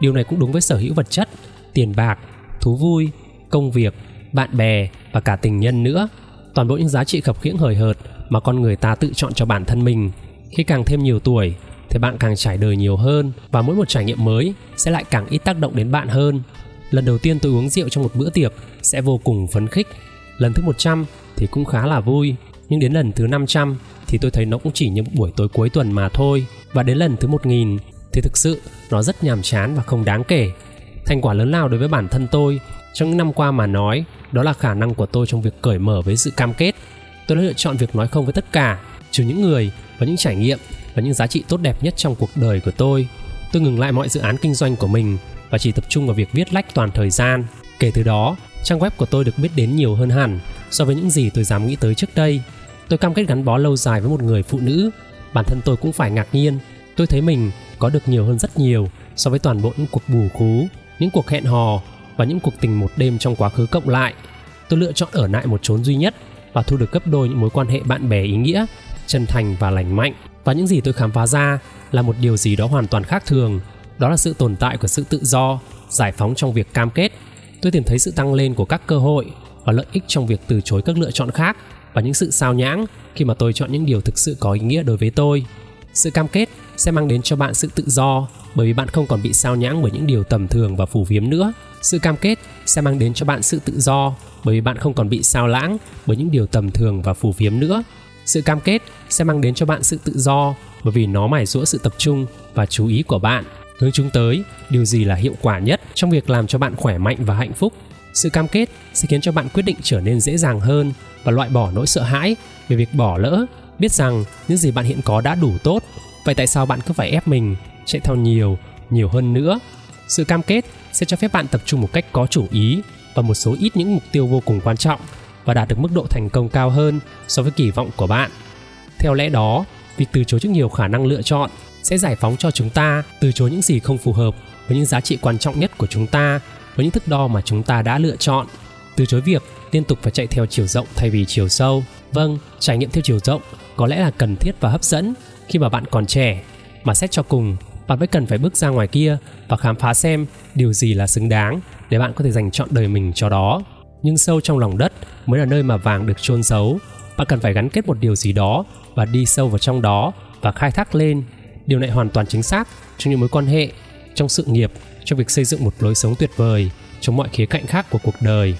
Điều này cũng đúng với sở hữu vật chất, tiền bạc, thú vui, công việc, bạn bè và cả tình nhân nữa. Toàn bộ những giá trị khập khiễng hời hợt mà con người ta tự chọn cho bản thân mình. Khi càng thêm nhiều tuổi thì bạn càng trải đời nhiều hơn và mỗi một trải nghiệm mới sẽ lại càng ít tác động đến bạn hơn. Lần đầu tiên tôi uống rượu trong một bữa tiệc sẽ vô cùng phấn khích. Lần thứ 100 thì cũng khá là vui, nhưng đến lần thứ 500 thì tôi thấy nó cũng chỉ như buổi tối cuối tuần mà thôi. Và đến lần thứ 1000 thì thực sự nó rất nhàm chán và không đáng kể. Thành quả lớn lao đối với bản thân tôi trong những năm qua mà nói đó là khả năng của tôi trong việc cởi mở với sự cam kết. Tôi đã lựa chọn việc nói không với tất cả, trừ những người và những trải nghiệm và những giá trị tốt đẹp nhất trong cuộc đời của tôi. Tôi ngừng lại mọi dự án kinh doanh của mình và chỉ tập trung vào việc viết lách toàn thời gian. Kể từ đó, trang web của tôi được biết đến nhiều hơn hẳn so với những gì tôi dám nghĩ tới trước đây tôi cam kết gắn bó lâu dài với một người phụ nữ. Bản thân tôi cũng phải ngạc nhiên. Tôi thấy mình có được nhiều hơn rất nhiều so với toàn bộ những cuộc bù khú, những cuộc hẹn hò và những cuộc tình một đêm trong quá khứ cộng lại. Tôi lựa chọn ở lại một chốn duy nhất và thu được gấp đôi những mối quan hệ bạn bè ý nghĩa, chân thành và lành mạnh. Và những gì tôi khám phá ra là một điều gì đó hoàn toàn khác thường. Đó là sự tồn tại của sự tự do, giải phóng trong việc cam kết. Tôi tìm thấy sự tăng lên của các cơ hội và lợi ích trong việc từ chối các lựa chọn khác và những sự sao nhãng khi mà tôi chọn những điều thực sự có ý nghĩa đối với tôi. Sự cam kết sẽ mang đến cho bạn sự tự do, bởi vì bạn không còn bị sao nhãng bởi những điều tầm thường và phù phiếm nữa. Sự cam kết sẽ mang đến cho bạn sự tự do, bởi vì bạn không còn bị sao lãng bởi những điều tầm thường và phù phiếm nữa. Sự cam kết sẽ mang đến cho bạn sự tự do, bởi vì nó mài rũa sự tập trung và chú ý của bạn. Hướng chúng tới, điều gì là hiệu quả nhất trong việc làm cho bạn khỏe mạnh và hạnh phúc? Sự cam kết sẽ khiến cho bạn quyết định trở nên dễ dàng hơn và loại bỏ nỗi sợ hãi về việc bỏ lỡ, biết rằng những gì bạn hiện có đã đủ tốt. Vậy tại sao bạn cứ phải ép mình chạy theo nhiều nhiều hơn nữa? Sự cam kết sẽ cho phép bạn tập trung một cách có chủ ý vào một số ít những mục tiêu vô cùng quan trọng và đạt được mức độ thành công cao hơn so với kỳ vọng của bạn. Theo lẽ đó, việc từ chối trước nhiều khả năng lựa chọn sẽ giải phóng cho chúng ta từ chối những gì không phù hợp với những giá trị quan trọng nhất của chúng ta với những thức đo mà chúng ta đã lựa chọn. Từ chối việc, liên tục phải chạy theo chiều rộng thay vì chiều sâu. Vâng trải nghiệm theo chiều rộng có lẽ là cần thiết và hấp dẫn khi mà bạn còn trẻ. Mà xét cho cùng, bạn vẫn cần phải bước ra ngoài kia và khám phá xem điều gì là xứng đáng để bạn có thể dành chọn đời mình cho đó. Nhưng sâu trong lòng đất mới là nơi mà vàng được chôn giấu. Bạn cần phải gắn kết một điều gì đó và đi sâu vào trong đó và khai thác lên. Điều này hoàn toàn chính xác trong những mối quan hệ, trong sự nghiệp trong việc xây dựng một lối sống tuyệt vời trong mọi khía cạnh khác của cuộc đời.